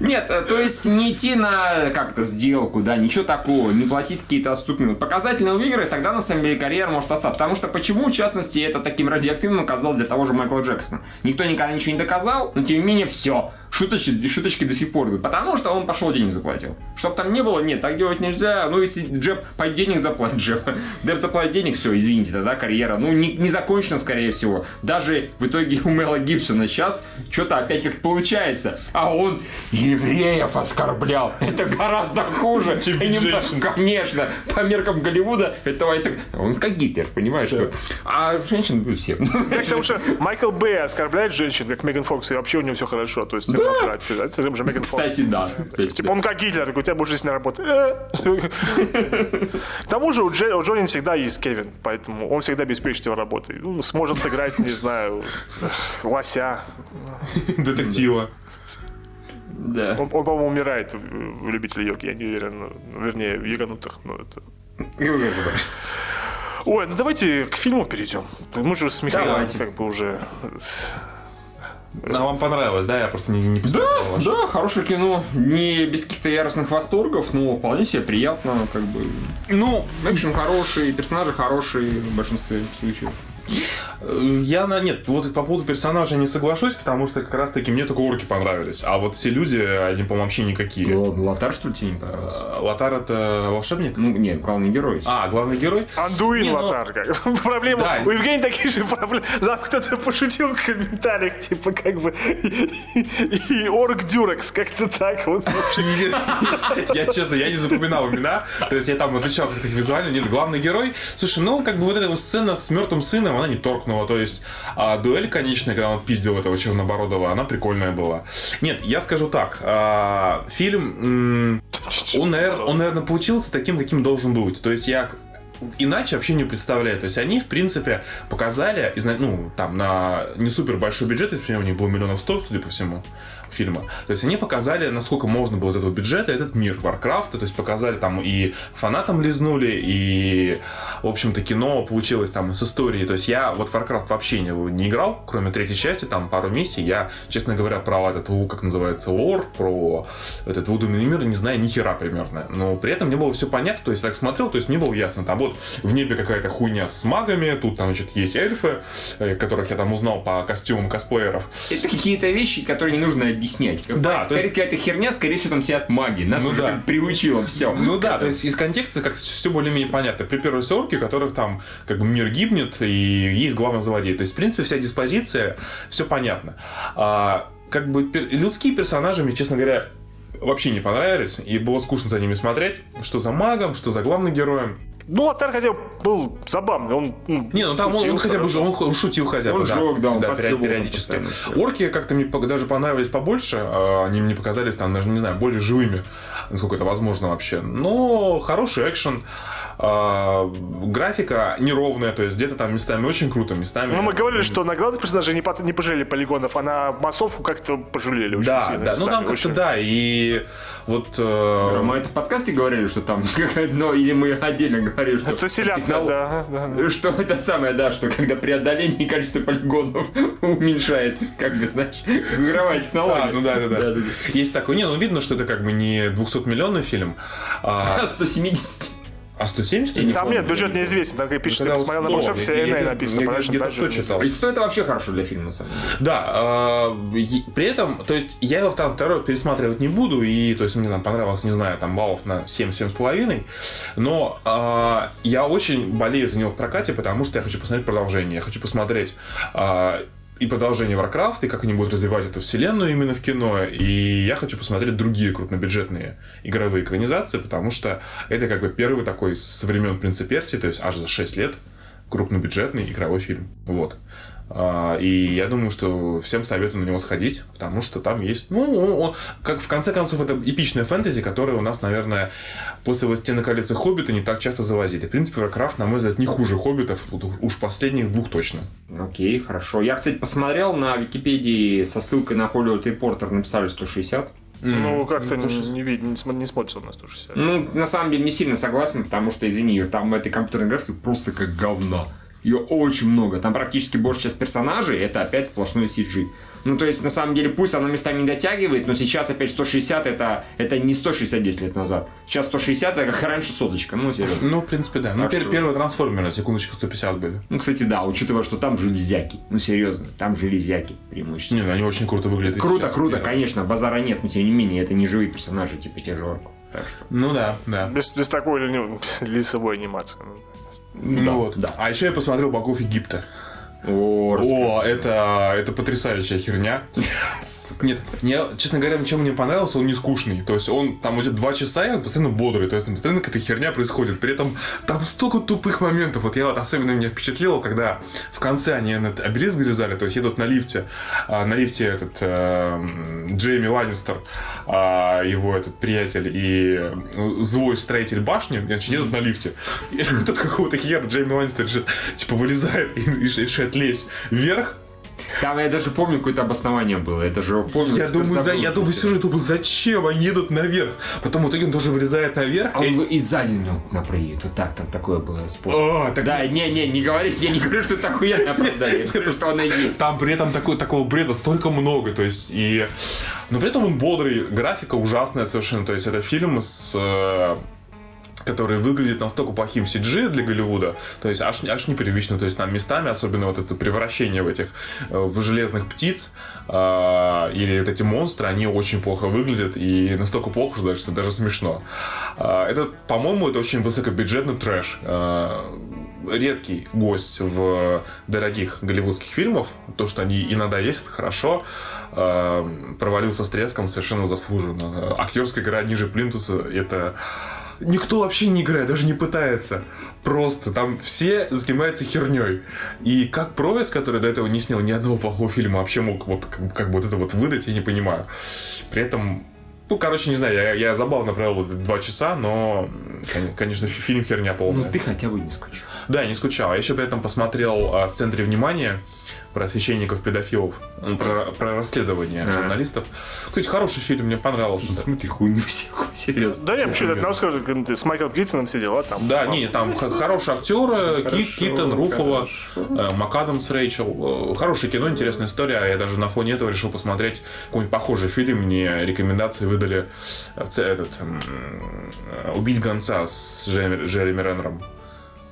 Нет, э, то есть не идти на как-то сделку, да, ничего такого, не платить какие-то отступные. Показательно выиграть, тогда на самом деле карьера может остаться. Потому что почему, в частности, это таким радиоактивным оказал для того же Майкла Джексона? Никто никогда ничего не доказал, но тем не менее все. Шуточки, шуточки до сих пор идут. Потому что он пошел денег заплатил. Чтоб там не было, нет, так делать нельзя. Ну, если Джеб пойдет денег заплатит, Джеб. Депп заплатит денег, все, извините, тогда карьера, ну, не, не закончена, скорее всего. Даже в итоге у Мела Гибсона сейчас что-то опять как получается. А он евреев оскорблял. Это гораздо хуже. Чем. Конечно, по меркам Голливуда, этого это... Он как Гитлер, понимаешь? А женщин ну, все. Потому что Майкл Бэй оскорбляет женщин, как Меган Фокс, и вообще у него все хорошо. То есть, да. насрать. Это же Меган Фокс. Кстати, да. Типа он как Гитлер, у тебя будет жизнь не работать. Э. К тому же у, Джонни всегда есть Кевин, поэтому он всегда обеспечит его работой. Ну, сможет сыграть, не знаю, лося. Детектива. Да. Он, он, по-моему, умирает в любителе йоги, я не уверен. ну, Вернее, в яганутых. но это... Ой, ну давайте к фильму перейдем. Мы же с Михаилом Давайте. как бы уже... А вам понравилось, да? Я просто не, не Да, посмотрел ваше. да, хорошее кино. Не без каких-то яростных восторгов, но вполне себе приятно, как бы. Ну, Экшен хороший, персонажи хорошие в большинстве случаев. Я на нет, вот по поводу персонажа не соглашусь, потому что как раз таки мне только орки понравились. А вот все люди, они, по-моему, вообще никакие. Ладно, Лотар, что ли, тебе не понравился? Э, Лотар это волшебник? Ну, нет, главный герой. А, главный герой? Андуин Не, ну- Лотар, как. Проблема. Да. У Евгения такие же проблемы. Нам кто-то пошутил в комментариях, типа, как бы. И Орк Дюрекс, как-то так. Вот. Я честно, я не запоминал имена. То есть я там отличал как-то их визуально. Нет, главный герой. Слушай, ну как бы вот эта вот сцена с мертвым сыном, она не торкнула. То есть а дуэль конечная, когда он пиздил этого Чернобородова, она прикольная была. Нет, я скажу так. а, фильм, он, наверное, он, наверное, получился таким, каким должен быть. То есть я иначе вообще не представляю. То есть они, в принципе, показали, ну, там, на не супер большой бюджет, если у них было миллионов сто, судя по всему, фильма. То есть они показали, насколько можно было из этого бюджета этот мир Варкрафта, то есть показали там и фанатам лизнули, и, в общем-то, кино получилось там с историей. То есть я вот Warcraft вообще не, не играл, кроме третьей части, там пару миссий. Я, честно говоря, про этот, как называется, лор, про этот выдуманный мир не знаю ни хера примерно. Но при этом мне было все понятно, то есть так смотрел, то есть мне было ясно, там вот в небе какая-то хуйня с магами, тут там, значит, есть эльфы, э, которых я там узнал по костюмам косплееров. Это какие-то вещи, которые не нужно объяснять. Да, то есть- Какая-то херня, скорее всего, там сидят маги. Нас Ну уже да. как приучило все. Ну да, то есть из контекста как все более-менее понятно. Приперлись орки, которых там как бы мир гибнет, и есть главный злодей. То есть, в принципе, вся диспозиция, все понятно. А, как бы пер- людские персонажи мне, честно говоря, вообще не понравились, и было скучно за ними смотреть. Что за магом, что за главным героем. Ну, Лотар хотя бы был забавный. Он, ну, Не, ну там он, он хотя бы хорошо. он шутил хотя бы, Он да. жёг, да, он да, периодически. Орки как-то мне даже понравились побольше, а, они мне показались там, даже не знаю, более живыми, насколько это возможно вообще. Но хороший экшен, а, графика неровная, то есть где-то там местами очень круто, местами... Ну, мы говорили, что на главных персонажей не, не пожалели полигонов, а на массовку как-то пожалели очень Да, сильно. да, ну местами, там как-то очень. да, и вот... э, Мы это в подкасте говорили, что там одно, или мы отдельно говорили, что... Это селяция, да, да, да. Что это самое, да, что когда при отдалении количество полигонов уменьшается, как бы, знаешь, игровая технология. А, ну да, да, да. Есть такой, не, ну видно, что это как бы не 200-миллионный фильм, а, А 170. А 170 Я не Там помню. нет, бюджет неизвестен. Так и пишет, Когда я посмотрел на бокс-офисе, я- NA написано. я где-то что читал? И что это вообще хорошо для фильма, на самом деле? Да, э, при этом, то есть я его там второй пересматривать не буду, и то есть мне там понравилось, не знаю, там баллов на 7-7,5, но э, я очень болею за него в прокате, потому что я хочу посмотреть продолжение, я хочу посмотреть э, и продолжение Warcraft, и как они будут развивать эту вселенную именно в кино, и я хочу посмотреть другие крупнобюджетные игровые экранизации, потому что это как бы первый такой со времен Принца Персии, то есть аж за 6 лет, крупнобюджетный игровой фильм. Вот. А, И я думаю, что всем советую на него сходить, потому что там есть, ну, он- как в конце концов, это эпичная фэнтези, которая у нас, наверное, после «Властелина колец» и «Хоббита» не так часто завозили. В принципе, Warcraft, на мой взгляд, не хуже «Хоббитов», вот уж последних двух точно. Окей, хорошо. Я, кстати, посмотрел на Википедии со ссылкой на Hollywood Reporter написали 160. Ну, как-то не, не, не, см- не смотрится на 160. Ну, на самом деле, не сильно согласен, потому что, извини, там в этой компьютерной графике просто как говна. Ее очень много. Там практически большая часть персонажей это опять сплошной CG. Ну, то есть, на самом деле, пусть она местами не дотягивает, но сейчас опять 160 это, это не 160 10 лет назад. Сейчас 160 это как раньше соточка, ну, серьезно. Ну, в принципе, да. Ну, Так пер- что- первые трансформеры, секундочку, 150 были. Ну, кстати, да, учитывая, что там железяки. Ну, серьезно, там железяки преимущественно. Не, ну, они очень круто выглядят. Круто, сейчас. круто, конечно, базара нет, но тем не менее, это не живые персонажи, типа те же что, Ну да, да. Без, без такой ли- лицевой анимации. Ну, да, вот. да. А еще я посмотрел «Богов Египта». О, О, это, это потрясающая херня. Нет, мне, честно говоря, чем мне понравился, он не скучный. То есть он там идет два часа, и он постоянно бодрый. То есть там постоянно какая-то херня происходит. При этом там столько тупых моментов. Вот я вот особенно меня впечатлило, когда в конце они этот обелиск залезали, то есть едут на лифте. а, на лифте этот э, Джейми Ланнистер, а, его этот приятель и э, злой строитель башни, значит, едут на лифте. И тут какого-то хера Джейми Ланнистер решит, типа, вылезает и реш- решает лезть вверх, Там я даже помню, какое-то обоснование было. Это же помню. Я думаю, за, я думаю, сюжет думаю, зачем они едут наверх? Потом в итоге он тоже вылезает наверх. А и- он и занял на проедет. Вот так, там такое было спор. А, так Да, не-не, не говори, я не говорю, что это охуенное оправдание. Я говорю, что оно есть. Там при этом такой, такого бреда столько много, то есть и... Но при этом он бодрый, графика ужасная совершенно, то есть это фильм с э, который выглядит настолько плохим CG для Голливуда, то есть аж, аж непривычно, то есть там местами, особенно вот это превращение в этих, э, в железных птиц, э, или вот эти монстры, они очень плохо выглядят, и настолько плохо, что даже, что даже смешно. Э, это, по-моему, это очень высокобюджетный трэш. Э, редкий гость в дорогих голливудских фильмов, то, что они иногда есть, это хорошо, Э, провалился с треском совершенно заслуженно. Актерская игра ниже Плинтуса, это... Никто вообще не играет, даже не пытается. Просто там все занимаются херней. И как Провис, который до этого не снял ни одного плохого фильма, вообще мог вот как, как бы вот это вот выдать, я не понимаю. При этом ну, короче, не знаю, я, я забавно провел два часа, но, кон- конечно, фи- фильм херня полная. Ну ты хотя бы не скучал. Да, не скучал. Я еще при этом посмотрел а, в центре внимания про священников педофилов, ну, про, про расследование Ага. журналистов. Кстати, хороший фильм, мне понравился. Смотри, хуйню всякую, серьезно. Да, я вообще, как ты с Майклом Китоном все дела там. Да, не, там х- хорошие актеры, Ки- Китон, Руффало, э, МакАдамс, Рэйчел. Э, Хорошее кино, интересная история. Я даже на фоне этого решил посмотреть какой-нибудь похожий фильм. Мне рекомендации выдали э, этот э, «Убить гонца» с Джереми Джереми Реннером.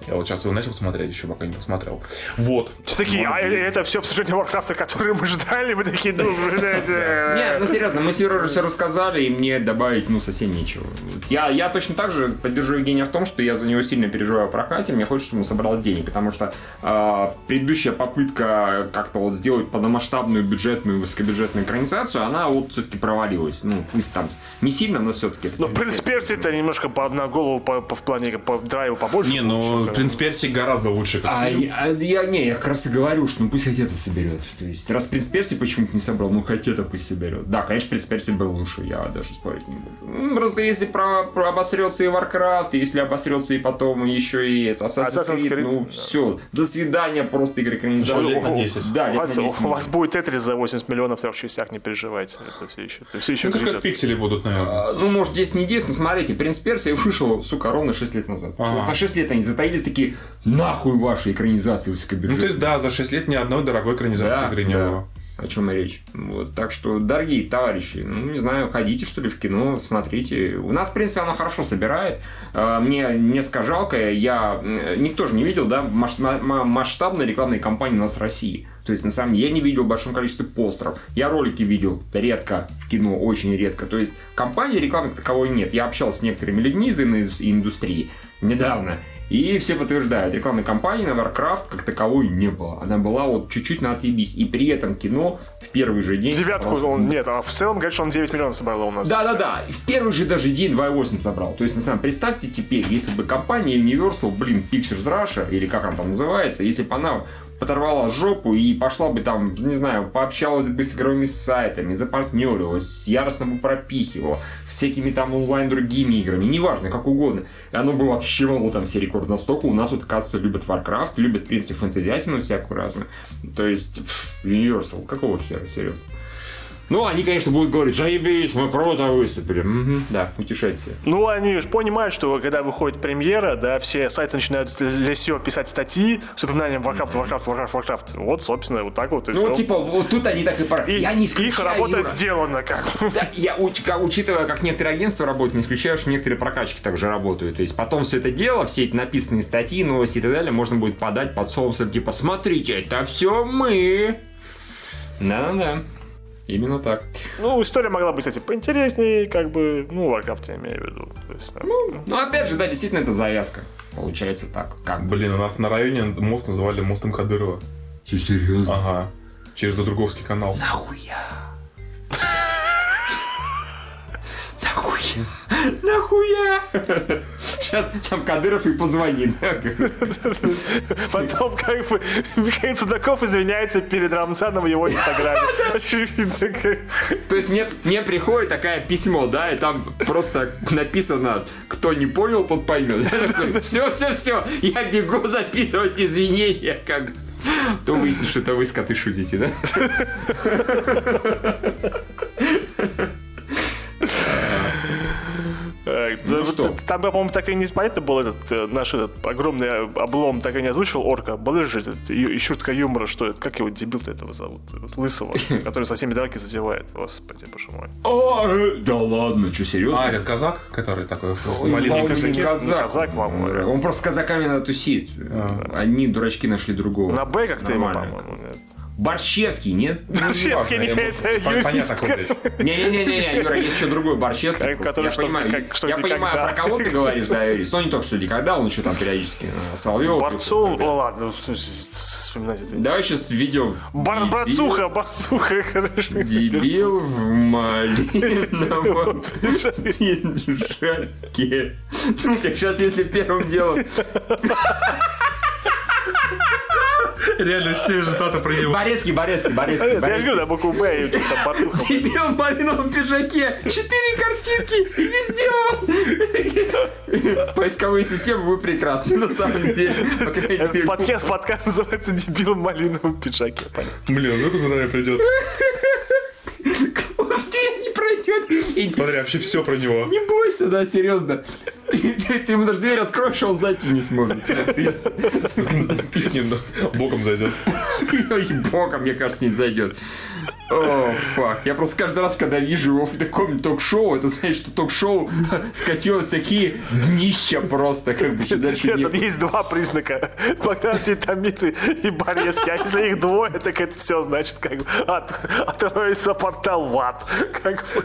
Я вот сейчас его начал смотреть, еще пока не посмотрел. Вот. Все такие, а это все обсуждение Варкрафта, которое мы ждали, мы такие, ну, блядь, э, Нет, ну серьезно, мы с уже все рассказали, и мне добавить, ну, совсем нечего. Я, я точно так же поддержу Евгения в том, что я за него сильно переживаю в прокате, мне хочется, чтобы он собрал денег, потому что э, предыдущая попытка как-то вот сделать полномасштабную бюджетную, высокобюджетную экранизацию, она вот все-таки провалилась. Ну, пусть там не сильно, но все-таки. Ну, принц Перси это немножко по на голову по, по- в плане по драйву побольше. Не, ну, «Принц Персик» гораздо лучше. Как А, фильм. я, а я- не, я как раз и говорю, что ну пусть хотета соберет. То есть, раз принц Перси почему-то не собрал, ну хотета пусть соберет. Да, конечно, принц Перси был лучше, я даже спорить не буду. Ну, Просто если про, про обосрется и Warcraft, и если обосрется и потом еще и это Assassin's, Assassin's Creed, Creed, ну да. все, до свидания, просто игры экранизации. Лет на 10. Да, у, лет вас, на 10 у вас будет Тетрис за 80 миллионов трех частях, не переживайте. Это все еще, это все еще Ну, это как пиксели будут, наверное. А, Ну, может, 10 не 10, но смотрите, «Принц Персия» вышел, сука, ровно 6 лет назад. Ага. Вот на 6 лет они затаились такие, нахуй ваши экранизации Ну, высокобюджетные. то есть, да, за 6 лет ни одной дорогой экранизации Да, игры не да. было. О чем и речь. Вот, так что, дорогие товарищи, ну, не знаю, ходите, что ли, в кино, смотрите. У нас, в принципе, оно хорошо собирает. Э, Мне несколько жалко, я... Никто же не видел, да, масш- ма- ма- масштабной рекламной кампании у нас в России. То есть, на самом деле, я не видел в большом количестве постеров. Я ролики видел редко в кино, очень редко. То есть, компании рекламы как таковой нет. Я общался с некоторыми людьми из индус- индустрии недавно. И все подтверждают, рекламной кампании на Warcraft как таковой не было. Она была вот чуть-чуть на отъебись. И при этом кино в первый же день... Девятку собрал- он, нет, а в целом, говорит, что он 9 миллионов собрал у нас. Да-да-да, в первый же даже день 2,8 собрал. То есть, на самом деле, представьте теперь, если бы компания Universal, блин, Pictures Russia, или как она там называется, если бы она подорвала жопу и пошла бы там, не знаю, пообщалась бы с игровыми сайтами, запартнерилась, яростно бы пропихивала всякими там онлайн другими играми, неважно, как угодно. И оно бы вообще могло там все рекорды настолько. У нас вот, оказывается, любят Warcraft, любят, в принципе, фэнтезиатину всякую разную. То есть, Universal, какого хера, серьезно? Ну, они, конечно, будут говорить, заебись, мы круто выступили. Мгм, да, утешать себя. Ну, они же понимают, что когда выходит премьера, да, все сайты начинают для SEO писать статьи с упоминанием Warcraft, Warcraft, Warcraft, Warcraft. Вот, собственно, вот так вот и Ну, всё. типа, вот тут они так и пора. Я не их исключаю, работа Юра. сделана как. Да, я, учитывая, как некоторые агентства работают, не исключаю, что некоторые прокачки также работают. То есть потом все это дело, все эти написанные статьи, новости и так далее, можно будет подать под соусом, типа, смотрите, это все мы. Да-да-да. Именно так. Ну, история могла быть, кстати, поинтереснее, как бы, ну, Warcraft я имею в виду. То есть, да. Ну, опять же, да, действительно, это завязка. Получается так. Как бы. Блин, у нас на районе мост называли мостом Кадырова. Серьезно? Ага. Через Дудруговский канал. Нахуя? Нахуя? Сейчас там Кадыров и позвонит. Потом, как бы, Михаил Судаков извиняется перед Рамзаном в его инстаграме. То есть мне, мне приходит такое письмо, да, и там просто написано, кто не понял, тот поймет. Все, все, все, я бегу записывать извинения, как. То выяснится, что это вы скоты шутите, да? Э, Ну что? Там, по-моему, так и не понятно был этот э, наш этот огромный облом, так и не озвучил орка. Была же шутка юмора, что это, как его дебил-то этого зовут? Лысого, который со всеми драки задевает. Господи, боже мой. Да ладно, что, серьезно? А, этот казак, который такой не казак. Казак, по-моему. Он просто с казаками надо тусить. Одни дурачки нашли другого. На Б как-то его, Нормально. по-моему. Борщевский, нет? Борщевский, Неважно, нет, я- это Понятно, юрист. речь. Не-не-не, Юра, есть еще другой Борщевский. Который я что, понимаю, как- что, я понимаю, про кого ты говоришь, да, Юрий. Но не только что никогда, он еще там периодически э, Соловьев. Борцов, о ладно, с- с- вспоминать это. Давай сейчас введем. Бар- Борцуха, борцуха, хорошо. Дебил в малиновом пиджаке. Сейчас, если первым делом... Реально все результаты про него. Борецкий, Борецкий, Борецкий, Я говорю, на букву Б, и что-то там борцуха. Дебил в малиновом пиджаке. Четыре картинки и везде. Поисковые системы, вы прекрасны, на самом деле. Подкаст, подкаст называется «Дебил в малиновом пиджаке». Блин, а ну-ка за нами придет. Пройдет. И Смотри, вообще все про него. Не бойся, да, серьезно. Ты, ты- ты ему даже дверь откроешь, а он зайти не сможет. Боком зайдет. И боком, мне кажется, не зайдет. О, фак. Я просто каждый раз, когда вижу его в таком ток-шоу, это значит, что ток-шоу скатилось такие днища просто, как бы еще дальше Нет, есть два признака. Богдан Титамир и Борецкий. А если их двое, так это все значит, как бы, от, отроется портал в ад. Как бы,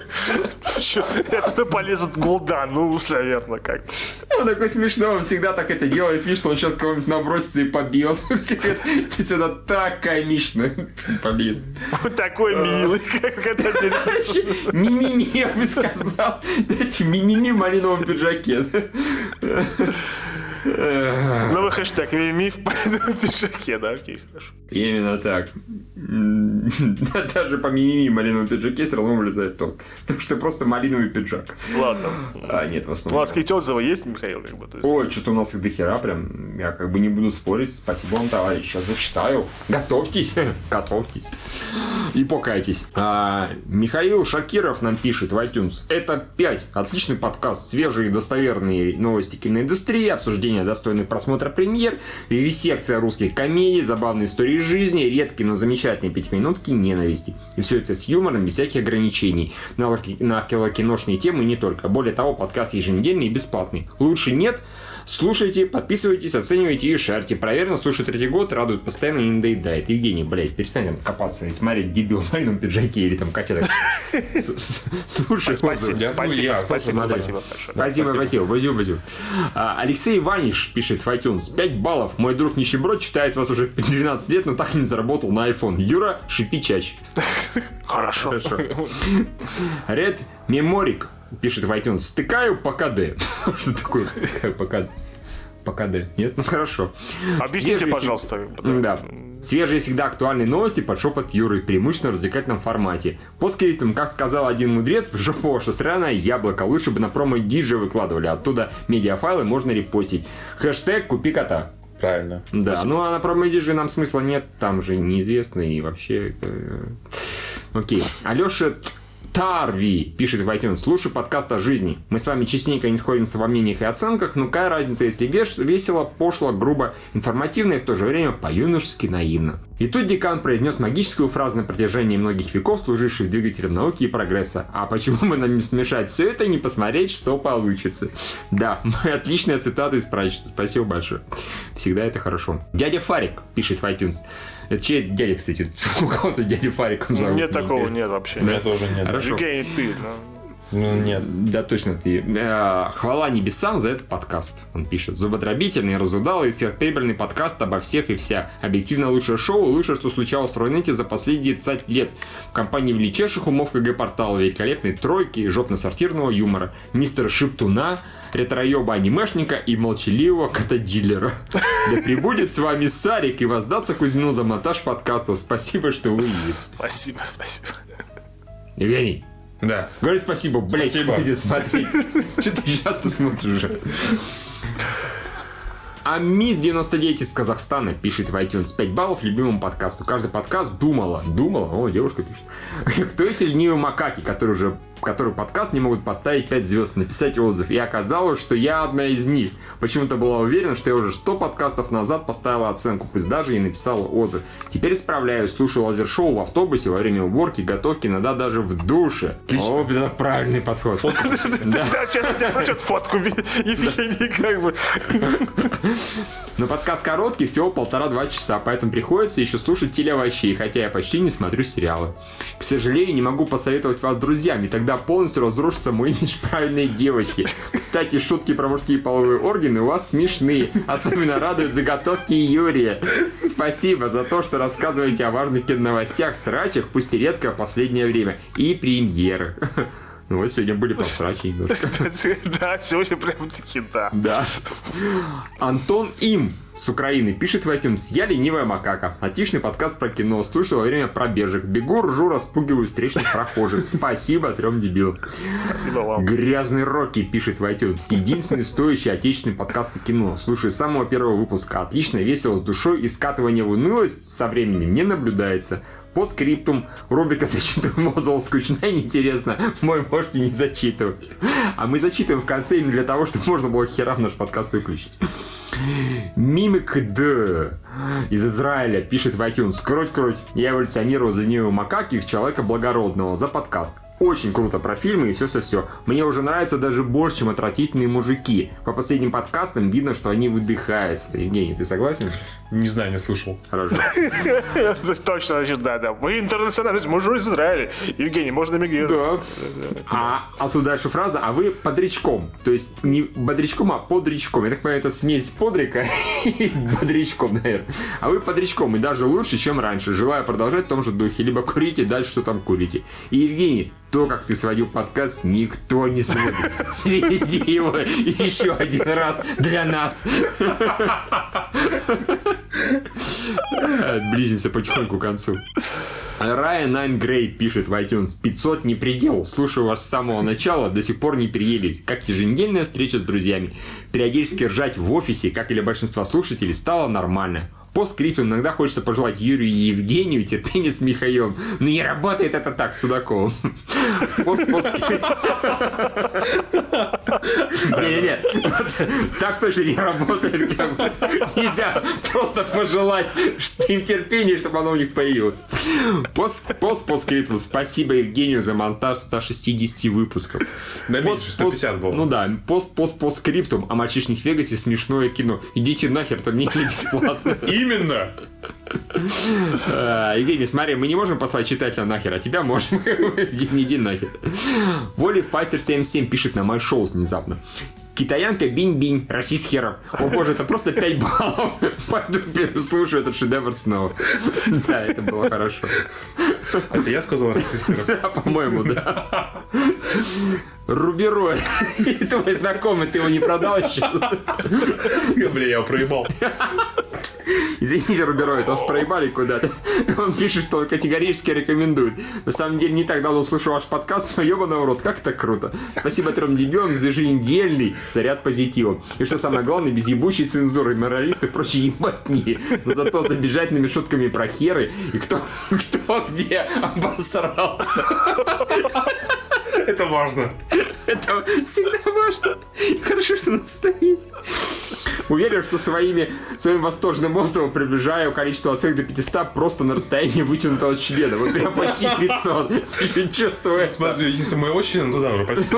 это полезут Гулдан, ну уж, наверное, как бы. Он такой смешной, он всегда так это делает, видишь, что он сейчас кого-нибудь набросится и побьет. Это так комично. Блин. Вот такой милый, как это. Мимими, я бы сказал. Дайте мимими в малиновом пиджаке. Новый хэштег «Мими в пальном пиджаке», да, окей, хорошо. Именно так. Даже по мимими малиновом пиджаке все равно вылезает толк. Потому что просто малиновый пиджак. Ладно. А, нет, в У основном. вас какие-то отзывы есть, Михаил? Как бы, есть? Ой, что-то у нас их дохера прям. Я как бы не буду спорить. Спасибо вам, товарищ. Сейчас зачитаю. Готовьтесь. Готовьтесь. И покайтесь. А, Михаил Шакиров нам пишет в iTunes. Это 5. Отличный подкаст. Свежие и достоверные новости киноиндустрии, обсуждение достойных просмотра премьер, секция русских комедий, забавные истории жизни, редкие, но замечательные пятиминутки ненависти. И все это с юмором, без всяких ограничений. На, на киношные темы не только. Более того, подкаст еженедельный и бесплатный. Лучше нет. Слушайте, подписывайтесь, оценивайте и шарьте. Проверено, слушаю третий год, радует постоянно и не надоедает. Евгений, блядь, перестань там копаться и смотреть дебил в маленьком пиджаке или там с- Слушай, Спасибо, спасибо, спасибо, спасибо. Спасибо, спасибо, спасибо, спасибо. Алексей Ваниш пишет в iTunes. 5 баллов. Мой друг нищеброд читает вас уже 12 лет, но так и не заработал на iPhone. Юра, шипи чаще. Хорошо. Ред Меморик пишет в iTunes. Стыкаю по КД. Что такое стыкаю по КД? По КД. Нет? Ну хорошо. Объясните, Свежие пожалуйста. Да. Свежие всегда актуальные новости под шепот Юры, преимущественно в развлекательном формате. По скриптам, как сказал один мудрец, в жопу ваше сраное яблоко. Лучше бы на промо диджи выкладывали, оттуда медиафайлы можно репостить. Хэштег «Купи кота». Правильно. Да, ну а на промо диджи нам смысла нет, там же неизвестно и вообще... э, Окей. Алеша Тарви пишет в iTunes. Слушай подкаст о жизни. Мы с вами частенько не сходимся во мнениях и оценках, но какая разница, если весело, пошло, грубо, информативно и в то же время по-юношески наивно. И тут декан произнес магическую фразу на протяжении многих веков, служившую двигателем науки и прогресса. А почему бы нам смешать все это и не посмотреть, что получится? Да, отличная цитата из прачечной. Спасибо большое. Всегда это хорошо. Дядя Фарик пишет в iTunes. Это чей дядя, кстати? У кого-то дядя Фарик он зовут, Нет такого, интересно. нет вообще. У меня тоже нет. Хорошо. Евгений, ты. ну. Ну, нет. Да, точно ты. Э, Хвала небесам за этот подкаст. Он пишет. Зубодробительный, разудалый сверхприбыльный подкаст обо всех и вся. Объективно лучшее шоу, лучшее, что случалось в Рунете за последние 20 лет. В компании величайших умов КГ-портала, великолепной тройки и жопно-сортирного юмора. Мистера Шиптуна, ретроёба анимешника и молчаливого кота-дилера. Да прибудет с вами Сарик и воздастся Кузьмину за монтаж подкастов. Спасибо, что вы есть. Спасибо, спасибо. Евгений, Да. Говори спасибо, блядь, Спасибо. смотреть. Что ты часто смотришь уже? А Мисс 99 из Казахстана пишет в iTunes 5 баллов любимому подкасту. Каждый подкаст думала, думала, о, девушка пишет. Кто эти ленивые макаки, которые уже который подкаст не могут поставить 5 звезд, написать отзыв. И оказалось, что я одна из них. Почему-то была уверена, что я уже 100 подкастов назад поставила оценку, пусть даже и написала отзыв. Теперь справляюсь, слушаю лазер-шоу в автобусе во время уборки, готовки, иногда даже в душе. О, это правильный подход. Да, сейчас фотку, Евгений, как бы. Но подкаст короткий, всего полтора-два часа, поэтому приходится еще слушать телеовощей, хотя я почти не смотрю сериалы. К сожалению, не могу посоветовать вас друзьям, и тогда полностью разрушится мой имидж правильной девочки. Кстати, шутки про мужские половые органы у вас смешные. Особенно радуют заготовки Юрия. Спасибо за то, что рассказываете о важных киноновостях, срачах, пусть и редко в последнее время. И премьеры. Ну вот сегодня были посрачи немножко. Да, сегодня прям таки да. Да. Антон Им с Украины пишет в iTunes «Я ленивая макака». Отличный подкаст про кино. Слушал во время пробежек. Бегу, ржу, распугиваю встречных прохожих. Спасибо трем дебилам. Спасибо вам. Грязный Рокки пишет в iTunes. Единственный стоящий отечественный подкаст о кино. Слушаю с самого первого выпуска. Отлично, весело, с душой и скатывание в унылость со временем не наблюдается. По скриптум рубрика «Зачитываю Мозол» скучна и неинтересна. Мой можете не зачитывать. А мы зачитываем в конце именно для того, чтобы можно было херам наш подкаст выключить. Мимик Д из Израиля пишет в iTunes «Кроть-кроть, я эволюционировал за нее макаки человека благородного за подкаст. Очень круто про фильмы и все-все-все. Мне уже нравится даже больше, чем отвратительные мужики. По последним подкастам видно, что они выдыхаются. Евгений, ты согласен? Не знаю, не слушал. Хорошо. Точно, значит, да, да. Мы интернациональность, мы же из Израиля. Евгений, можно эмигрировать. Да. А, а тут дальше фраза, а вы подрячком. То есть не бодрячком, а подрячком. Я так понимаю, это смесь подрика и бодрячком, наверное. А вы подрячком, и даже лучше, чем раньше. Желаю продолжать в том же духе. Либо курите дальше, что там курите. И, Евгений, то, как ты сводил подкаст, никто не сводит. Сведи его еще один раз для нас. Близимся потихоньку к концу. Райан Найн Грей пишет в iTunes 500 не предел. Слушаю вас с самого начала, до сих пор не переелись. Как еженедельная встреча с друзьями. Периодически ржать в офисе, как и для большинства слушателей, стало нормально. По скрипту иногда хочется пожелать Юрию и Евгению терпения с Михаилом. Но не работает это так, Судаковым. Пост, пост, Не-не-не, так точно не работает. Нельзя просто пожелать им терпения, чтобы оно у них появилось. Пост, пост, пост скрипту. Спасибо Евгению за монтаж 160 выпусков. Да меньше, 150 было. Ну да, пост, пост, пост скриптум о мальчишник Вегасе смешное кино. Идите нахер, мне не бесплатно. Именно! А, Евгений, смотри, мы не можем послать читателя нахер, а тебя можем. Не иди нахер. Воли Пастер 77 пишет на шоу внезапно. Китаянка бинь-бинь, расист херов. О боже, это просто 5 баллов. Пойду переслушаю этот шедевр снова. Да, это было хорошо. Это я сказал расист херов? По-моему, да. Руберой. Твой знакомый, ты его не продал еще? Бля, я его проебал. Извините, Руберой, вас проебали куда-то. Он пишет, что он категорически рекомендует. На самом деле, не так давно услышал ваш подкаст, но ебаный в рот, как это круто. Спасибо трем дебилам за еженедельный заряд позитива. И что самое главное, без ебучей цензуры, моралисты и прочие ебатни. Но зато с обижательными шутками про херы и кто, кто где обосрался. Это важно. Это всегда важно. Хорошо, что у нас это есть. Уверен, что своими, своим восторженным отзывом приближаю количество оценок до 500 просто на расстоянии вытянутого члена. Вот прям почти 500. Чувствую. Смотри, если мы очень, то да, уже почти.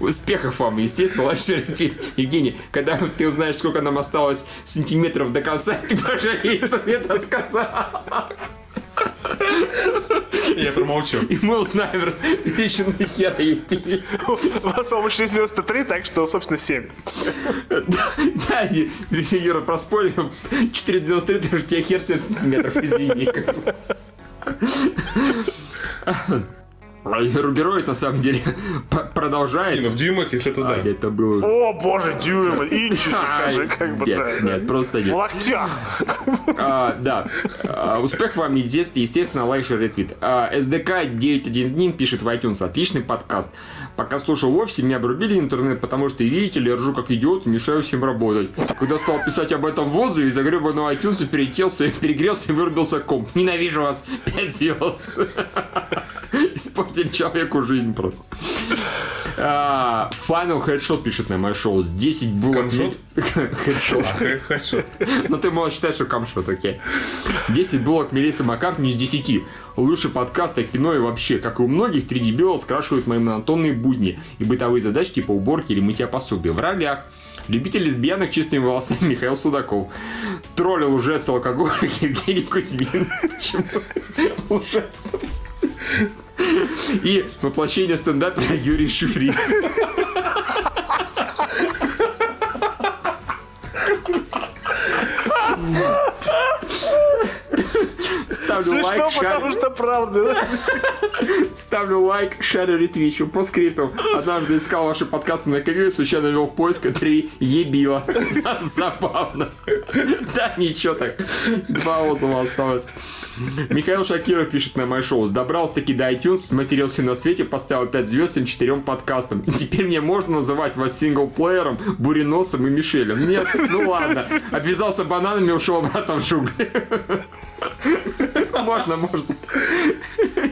Успехов вам, естественно, лайк, репит. Евгений, когда ты узнаешь, сколько нам осталось сантиметров до конца, ты пожалеешь, что ты это сказал. Я промолчу. И мы узнаем, еще на хера Евгений. У вас, по-моему, 693, так что, собственно, 7. Да, и Юра проспорил. 493, ты же у тебя хер 7 сантиметров, извини. Рубероид, на самом деле, продолжает. Не, ну в дюймах, если А, туда. это было... О, боже, дюймы, инчи, скажи, как бы, Нет, да. нет, просто В нет. локтях. А, да. А, успех вам и детстве, естественно, лайк, шер, ретвит. А, SDK 911 пишет в iTunes. Отличный подкаст. Пока слушал в офисе, меня обрубили интернет, потому что, видите ли, я ржу как идиот и мешаю всем работать. Когда стал писать об этом в отзыве, из огребанного iTunes перетелся, перегрелся и вырубился комп. Ненавижу вас. 5 звезд. Испортили человеку жизнь просто. А, Final Headshot пишет на мое шоу. С 10 булок... Камшот? Headshot. А, Хорошо. Ну ты можешь считать, что камшот, окей. 10 блок Мелисса Маккартни из 10. Лучший подкаст о кино и вообще. Как и у многих, 3 дебила скрашивают мои монотонные будни и бытовые задачи типа уборки или мытья посуды. В ролях Любитель лесбиянок чистыми волосами Михаил Судаков. Троллил лжец алкоголик Евгений Кузьмин. Ужасно. И воплощение стендапера Юрий Шифрин. Ставлю лайк, Смешно, шар- потому что правда. да? Ставлю лайк, шарю, ретвичу. По скрипту. Однажды искал ваши подкасты на КГ случайно вел в поиск три ебила. Забавно. Да, ничего так. Два отзыва осталось. Михаил Шакиров пишет на мое шоу. Добрался таки до iTunes, смотрелся на свете, поставил 5 звезд всем четырем подкастам. Теперь мне можно называть вас синглплеером, буреносом и Мишелем? Нет? Ну ладно. Обвязался бананами и ушел обратно в джунгли. Можно, можно.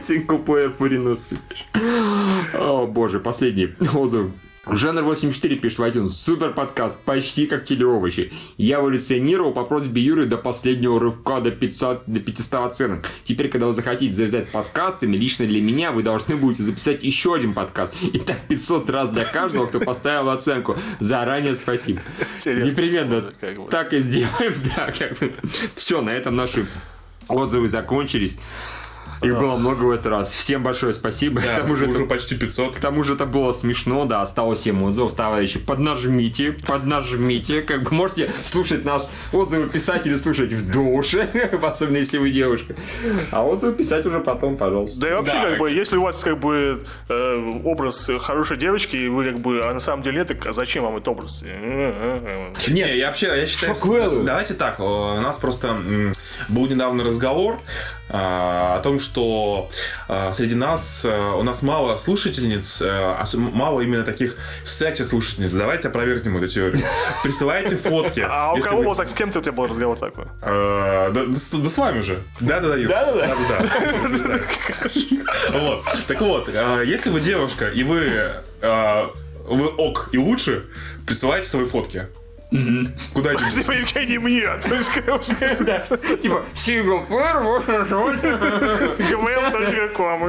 Синглплеер буренос. О боже, последний отзыв. Жанр 84 пишет в iTunes. Супер подкаст, почти как телеовощи. Я эволюционировал по просьбе Юры до последнего рывка до 500, до 500 оценок. Теперь, когда вы захотите завязать подкастами, лично для меня вы должны будете записать еще один подкаст. И так 500 раз для каждого, кто поставил оценку. Заранее спасибо. Непременно так и сделаем. Да. Все, на этом наши отзывы закончились. Их было много в этот раз. Всем большое спасибо. Да, К тому же уже это почти 500. к тому же это было смешно, да, осталось 7 отзывов, товарищи. Поднажмите, поднажмите. Как бы можете слушать наш отзывы писать или слушать в душе, особенно если вы девушка. А отзывы писать уже потом, пожалуйста. Да и вообще, Да. как бы, если у вас как бы э, образ хорошей девочки, и вы как бы, а на самом деле нет, так а зачем вам этот образ? Не, я вообще, я считаю... Давайте так, у нас просто был недавно разговор а, о том, что а, среди нас, а, у нас мало слушательниц, ос- мало именно таких секси-слушательниц. Давайте опровергнем эту теорию. Присылайте фотки. А у кого так, с кем ты у тебя был разговор такой? Э, Да, с вами же. Да-да-да. Да-да-да? Вот. Так вот, э, если вы девушка, и вы э, вы ок и лучше, присылайте свои фотки. Куда-нибудь. Типа Евгений мне. Типа, синглплеер, можно жить. gmail.com.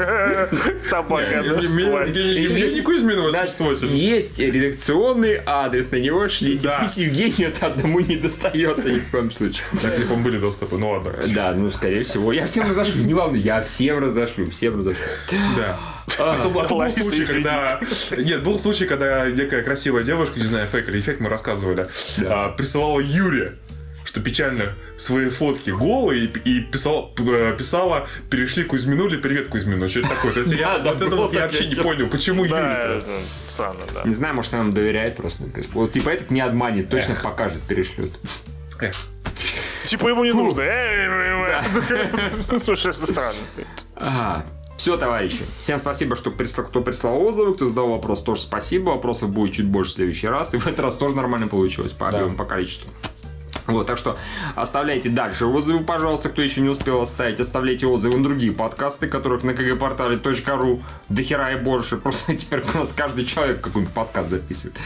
Собака. Евгений Кузьмин Значит, 88. есть редакционный адрес, на него шлите. Да. Пусть Евгению это одному не достается ни в коем случае. Так, не помню, были доступы, ну ладно. Да, ну, скорее всего. Я всем разошлю, не волнуй, я всем разошлю, всем разошлю. Да. А был- случай, когда... Нет, был случай, когда некая красивая девушка, не знаю, фейк или эффект, мы рассказывали, а, присылала Юре что печально свои фотки голые и, и писала, э, писала перешли Кузьмину или привет Кузьмину. Что это такое? То есть я, Да, да, вот это вот я вообще не понял, почему Да, Юре? это странно, да. Не знаю, может, она нам доверяет просто. Вот типа этот не обманет, точно покажет, перешлет. Типа ему не нужно. Слушай, это странно. Ага. Все, товарищи. Всем спасибо, что прислал, кто прислал отзывы, кто задал вопрос, тоже спасибо. Вопросов будет чуть больше в следующий раз. И в этот раз тоже нормально получилось по объему, по количеству. Вот, так что оставляйте дальше отзывы, пожалуйста, кто еще не успел оставить. Оставляйте отзывы на другие подкасты, которых на kgportale.ru до хера и больше. Просто теперь у нас каждый человек какой-нибудь подкаст записывает.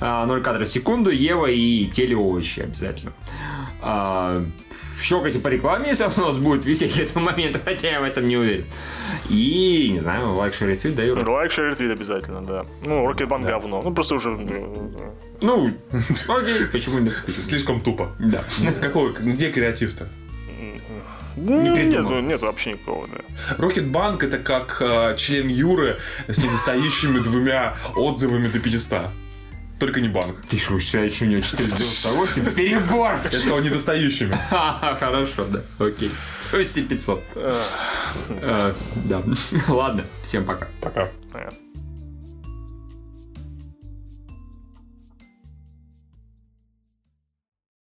А, 0 кадров в секунду, Ева и телеовощи обязательно. Щелкайте по рекламе, если она у нас будет висеть к этому моменту, хотя я в этом не уверен. И, не знаю, like, share, retweet, да, Юра? Like, share, retweet обязательно, да. Ну, Рокетбанк говно. Ну, просто уже... э, Ну, окей, почему нет? Слишком тупо. Да. Нет, какой, где креатив-то? Нет, придумал. нет вообще никого, да. Рокетбанк это как э, член Юры с недостающими двумя отзывами до 500. Только не банк. Ты что, еще у него 498? Перебор! Я сказал недостающими. Хорошо, да, окей. То есть и 500. Эх, Э, Да. Ладно, всем пока. Пока.